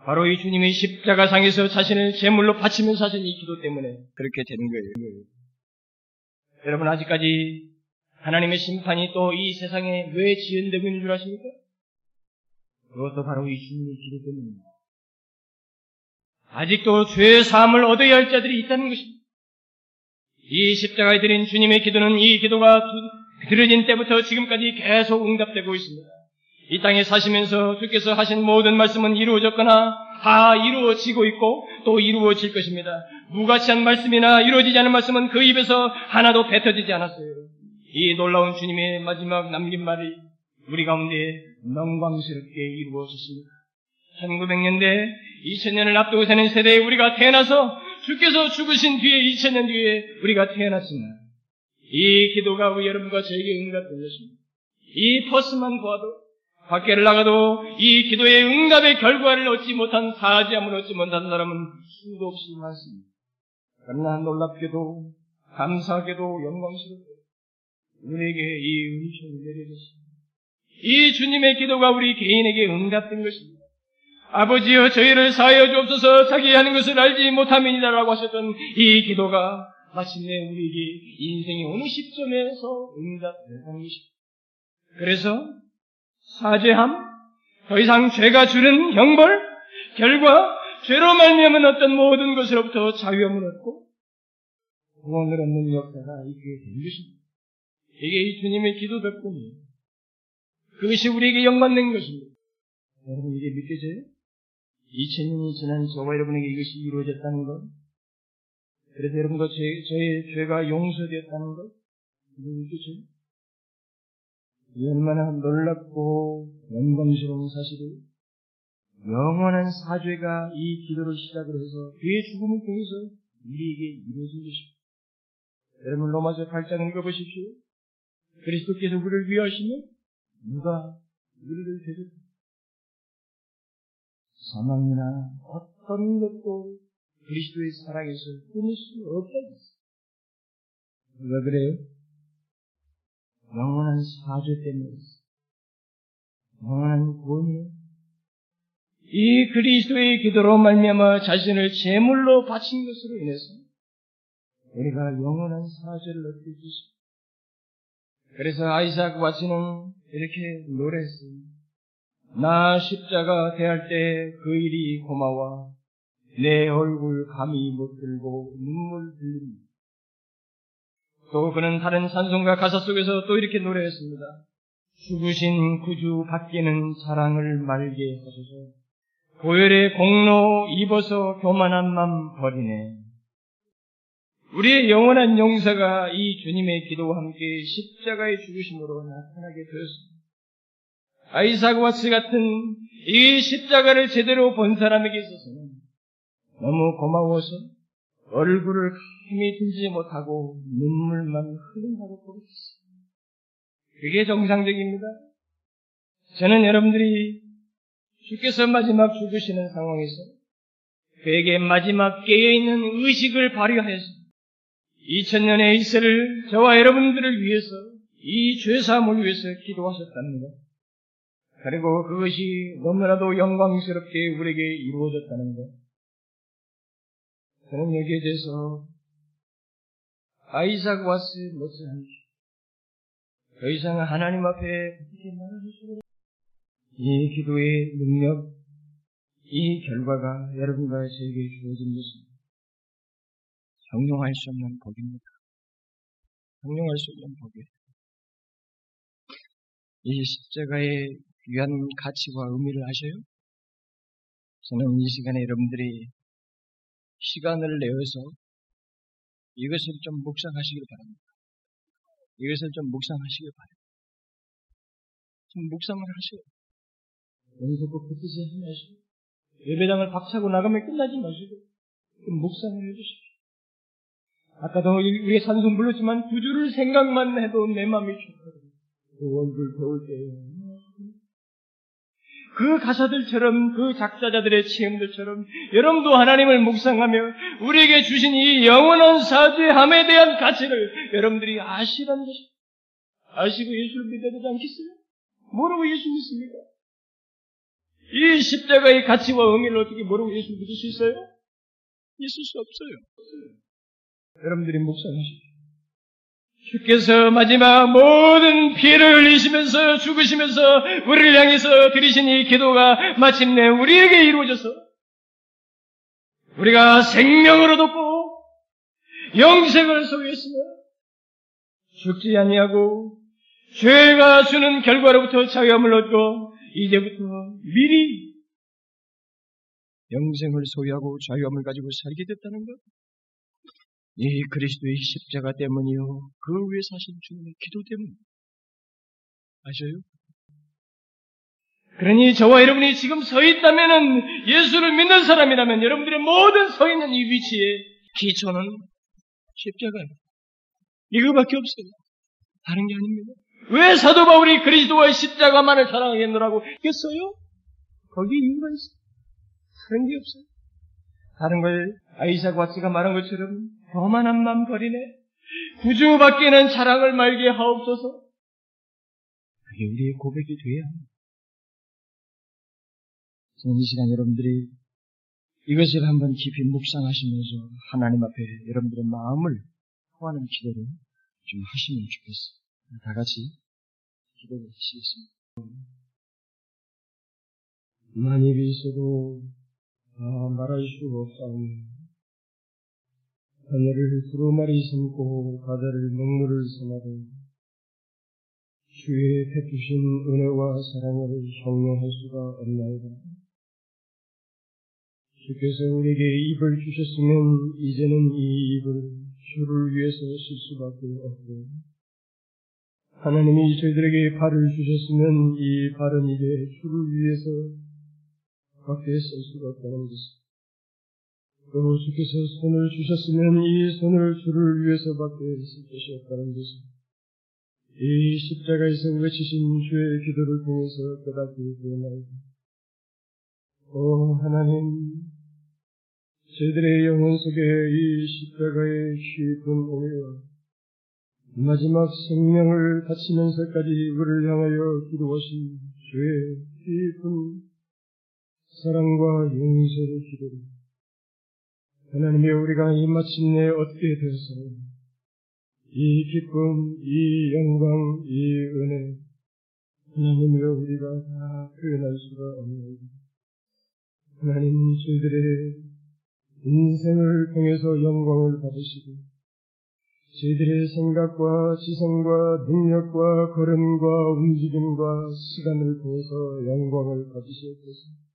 Speaker 1: 바로 이 주님의 십자가상에서 자신을 제물로 바치면서 하신 이 기도 때문에 그렇게 되는 거예요. 여러분 아직까지 하나님의 심판이 또 이 세상에 왜 지연되고 있는 줄 아십니까? 그것도 바로 이 주님의 기도 때문입니다. 아직도 죄의 사함을 얻어야 할 자들이 있다는 것입니다. 이 십자가에 드린 주님의 기도는 이 기도가 들어진 때부터 지금까지 계속 응답되고 있습니다. 이 땅에 사시면서 주께서 하신 모든 말씀은 이루어졌거나 다 이루어지고 있고 또 이루어질 것입니다. 무가치한 말씀이나 이루어지지 않은 말씀은 그 입에서 하나도 뱉어지지 않았어요. 이 놀라운 주님의 마지막 남긴 말이 우리 가운데 영광스럽게 이루어졌습니다. 1900년대 2000년을 앞두고 사는 세대에 우리가 태어나서 주께서 죽으신 뒤에 2000년 뒤에 우리가 태어났습니다. 이 기도가 우리 여러분과 저에게 응답된 것입니다. 이 포스만 보아도 밖에를 나가도 이 기도의 응답의 결과를 얻지 못한 사지함을 얻지 못한 사람은 수도 없이 많습니다. 그러나 놀랍게도 감사하게도 영광스럽게 우리에게 이 은총이 내려졌습니다. 이 주님의 기도가 우리 개인에게 응답된 것입니다. 아버지여 저희를 사하여 주옵소서 자기 하는 것을 알지 못함이니라라고 하셨던 이 기도가 마침내 우리에게 인생의 어느 시점에서 응답되는 것입니다. 그래서 사죄함, 더 이상 죄가 주는 형벌, 결과 죄로 말미암은 어떤 모든 것으로부터 자유함을 얻고 구원을 얻는 역사가 있게 된 것입니다. 이게 이 주님의 기도 덕분이에요. 그것이 우리에게 영광된 것입니다. 여러분 이게 믿겨져요? 2000년이 지난 저와 여러분에게 이것이 이루어졌다는 것, 그래서 여러분과 제, 저의 죄가 용서되었다는 것, 이거 믿겨져요? 이 얼마나 놀랍고 영광스러운 사실이 영원한 사죄가 이 기도를 시작을 해서 그의 죽음을 통해서 우리에게 이루어진 것입니다. 여러분 로마서 8장 읽어보십시오. 그리스도께서 우리를 위하시면 누가 우리를 대적다 사망이나 어떤 것도 그리스도의 사랑에서 끊을 수 없다. 왜 그래요? 영원한 사죄 때문에 영원한 구원이 이 그리스도의 기도로 말미암아 자신을 제물로 바친 것으로 인해서 우리가 영원한 사죄를 얻게 되십니다. 그래서 아이삭 와치는 이렇게 노래했습니다. 나 십자가 대할 때 그 일이 고마워 내 얼굴 감히 못 들고 눈물 흘립니다. 또 그는 다른 산송가 가사 속에서 또 이렇게 노래했습니다. 죽으신 구주 받기는 사랑을 말게 하소서. 고열의 공로 입어서 교만한 맘 버리네. 우리의 영원한 용서가 이 주님의 기도와 함께 십자가의 죽으심으로 나타나게 되었습니다. 아이삭 와스 같은 이 십자가를 제대로 본 사람에게 있어서는 너무 고마워서 얼굴을 힘이 들지 못하고 눈물만 흘린다고 보겠습니다. 그게 정상적입니다. 저는 여러분들이 주께서 마지막 죽으시는 상황에서 그에게 마지막 깨어있는 의식을 발휘하여서 2000년의 이세를 저와 여러분들을 위해서 이 죄사함을 위해서 기도하셨다는 것. 그리고 그것이 너무나도 영광스럽게 우리에게 이루어졌다는 것. 저는 여기에 대해서 아이삭 와스 못지않게 더 이상 하나님 앞에 이 기도의 능력, 이 결과가 여러분과 저에게 주어진 것입니다. 형용할 수 없는 복입니다. 형용할 수 없는 복이에요. 이 십자가의 귀한 가치와 의미를 아셔요? 저는 이 시간에 여러분들이 시간을 내어서 이것을 좀 묵상하시길 바랍니다. 이것을 좀 묵상하시길 바랍니다. 좀 묵상을 하세요. 여기서 꼭그 뜻을 해내시고 예배당을 박차고 나가면 끝나지 마시고 좀 묵상을 해주십시오. 아까도 우리의 산송 불렀지만 구주를 생각만 해도 내 마음이 좋거든요. 그 얼굴 배울 때에 그 가사들처럼 그 작사자들의 체험들처럼 여러분도 하나님을 묵상하며 우리에게 주신 이 영원한 사죄함에 대한 가치를 여러분들이 아시라는 것입니다. 아시고 예수를 믿어야 되지 않겠어요? 모르고 예수 믿습니까? 이 십자가의 가치와 의미를 어떻게 모르고 예수 믿을 수 있어요? 있을 수 없어요. 여러분들이 묵상하십시오. 주께서 마지막 모든 피해를 흘리시면서 죽으시면서 우리를 향해서 드리신 이 기도가 마침내 우리에게 이루어져서 우리가 생명을 얻었고 영생을 소유했으며 죽지 아니하고 죄가 주는 결과로부터 자유함을 얻고 이제부터 미리 영생을 소유하고 자유함을 가지고 살게 됐다는 것. 이 그리스도의 십자가 때문이요. 그 위에 사신 주님의 기도 때문. 아셔요? 그러니 저와 여러분이 지금 서 있다면은 예수를 믿는 사람이라면 여러분들의 모든 서 있는 이 위치에 기초는 십자가예요. 이거밖에 없어요. 다른 게 아닙니다. 왜 사도 바울이 그리스도와의 십자가만을 자랑하겠노라고 했어요? 거기 이유가 있어요. 다른 게 없어요. 다른 걸 아이작 와츠가 말한 것처럼 교만한 맘 버리네. 구주 밖에는 자랑을 말게 하옵소서. 그게 우리의 고백이 돼야 합니다. 저는 이 시간 여러분들이 이것을 한번 깊이 묵상하시면서 하나님 앞에 여러분들의 마음을 통하는 기도를 좀 하시면 좋겠어요. 다 같이 기도를 하시겠습니다. 만일이 있어도 다 말할 수 없사오니 하늘을 두루마리 삼고 바다를 먹물을 삼아도 주의 베푸신 은혜와 사랑을 형용할 수가 없나이다. 주께서 우리에게 입을 주셨으면 이제는 이 입을 주를 위해서 쓸 수밖에 없고 하나님이 저희들에게 발을 주셨으면 이 발은 이제 주를 위해서 밖에 쓸 수가 없다는 것입니다. 또 주께서 손을 주셨으면 이 손을 주를 위해서 밖에 쓸 것이 없다는 것입니다. 이 십자가에서 외치신 주의 기도를 통해서 깨닫게 되나이다. 오 하나님, 저희들의 영혼 속에 이 십자가의 깊은 은혜와 마지막 생명을 바치면서까지 우리를 향하여 기도하신 주의 깊은 사랑과 용서의 기도를 하나님이 우리가 이 마침내 얻게 되어서 이 기쁨, 이 영광, 이 은혜 하나님으로 우리가 다 표현할 수가 없습니다. 하나님 저희들의 인생을 통해서 영광을 받으시고 저희들의 생각과 지성과 능력과 걸음과 움직임과 시간을 통해서 영광을 받으시옵소서.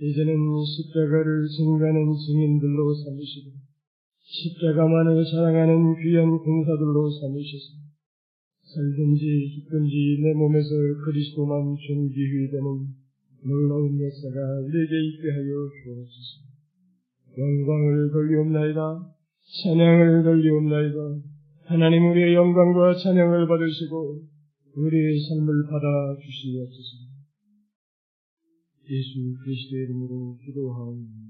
Speaker 1: 이제는 십자가를 증가하는 증인들로 삼으시고 십자가만을 자랑하는 귀한 군사들로 삼으셔서 살든지 죽든지 내 몸에서 그리스도만 존귀히 되는 놀라운 역사가 우리에게 있게 하여 주옵소서. 영광을 돌리옵나이다. 찬양을 돌리옵나이다. 하나님 우리의 영광과 찬양을 받으시고 우리의 삶을 받아 주시옵소서. ඊශ්වර ක්‍රිස්තේ නමෝ සුදෝහාමි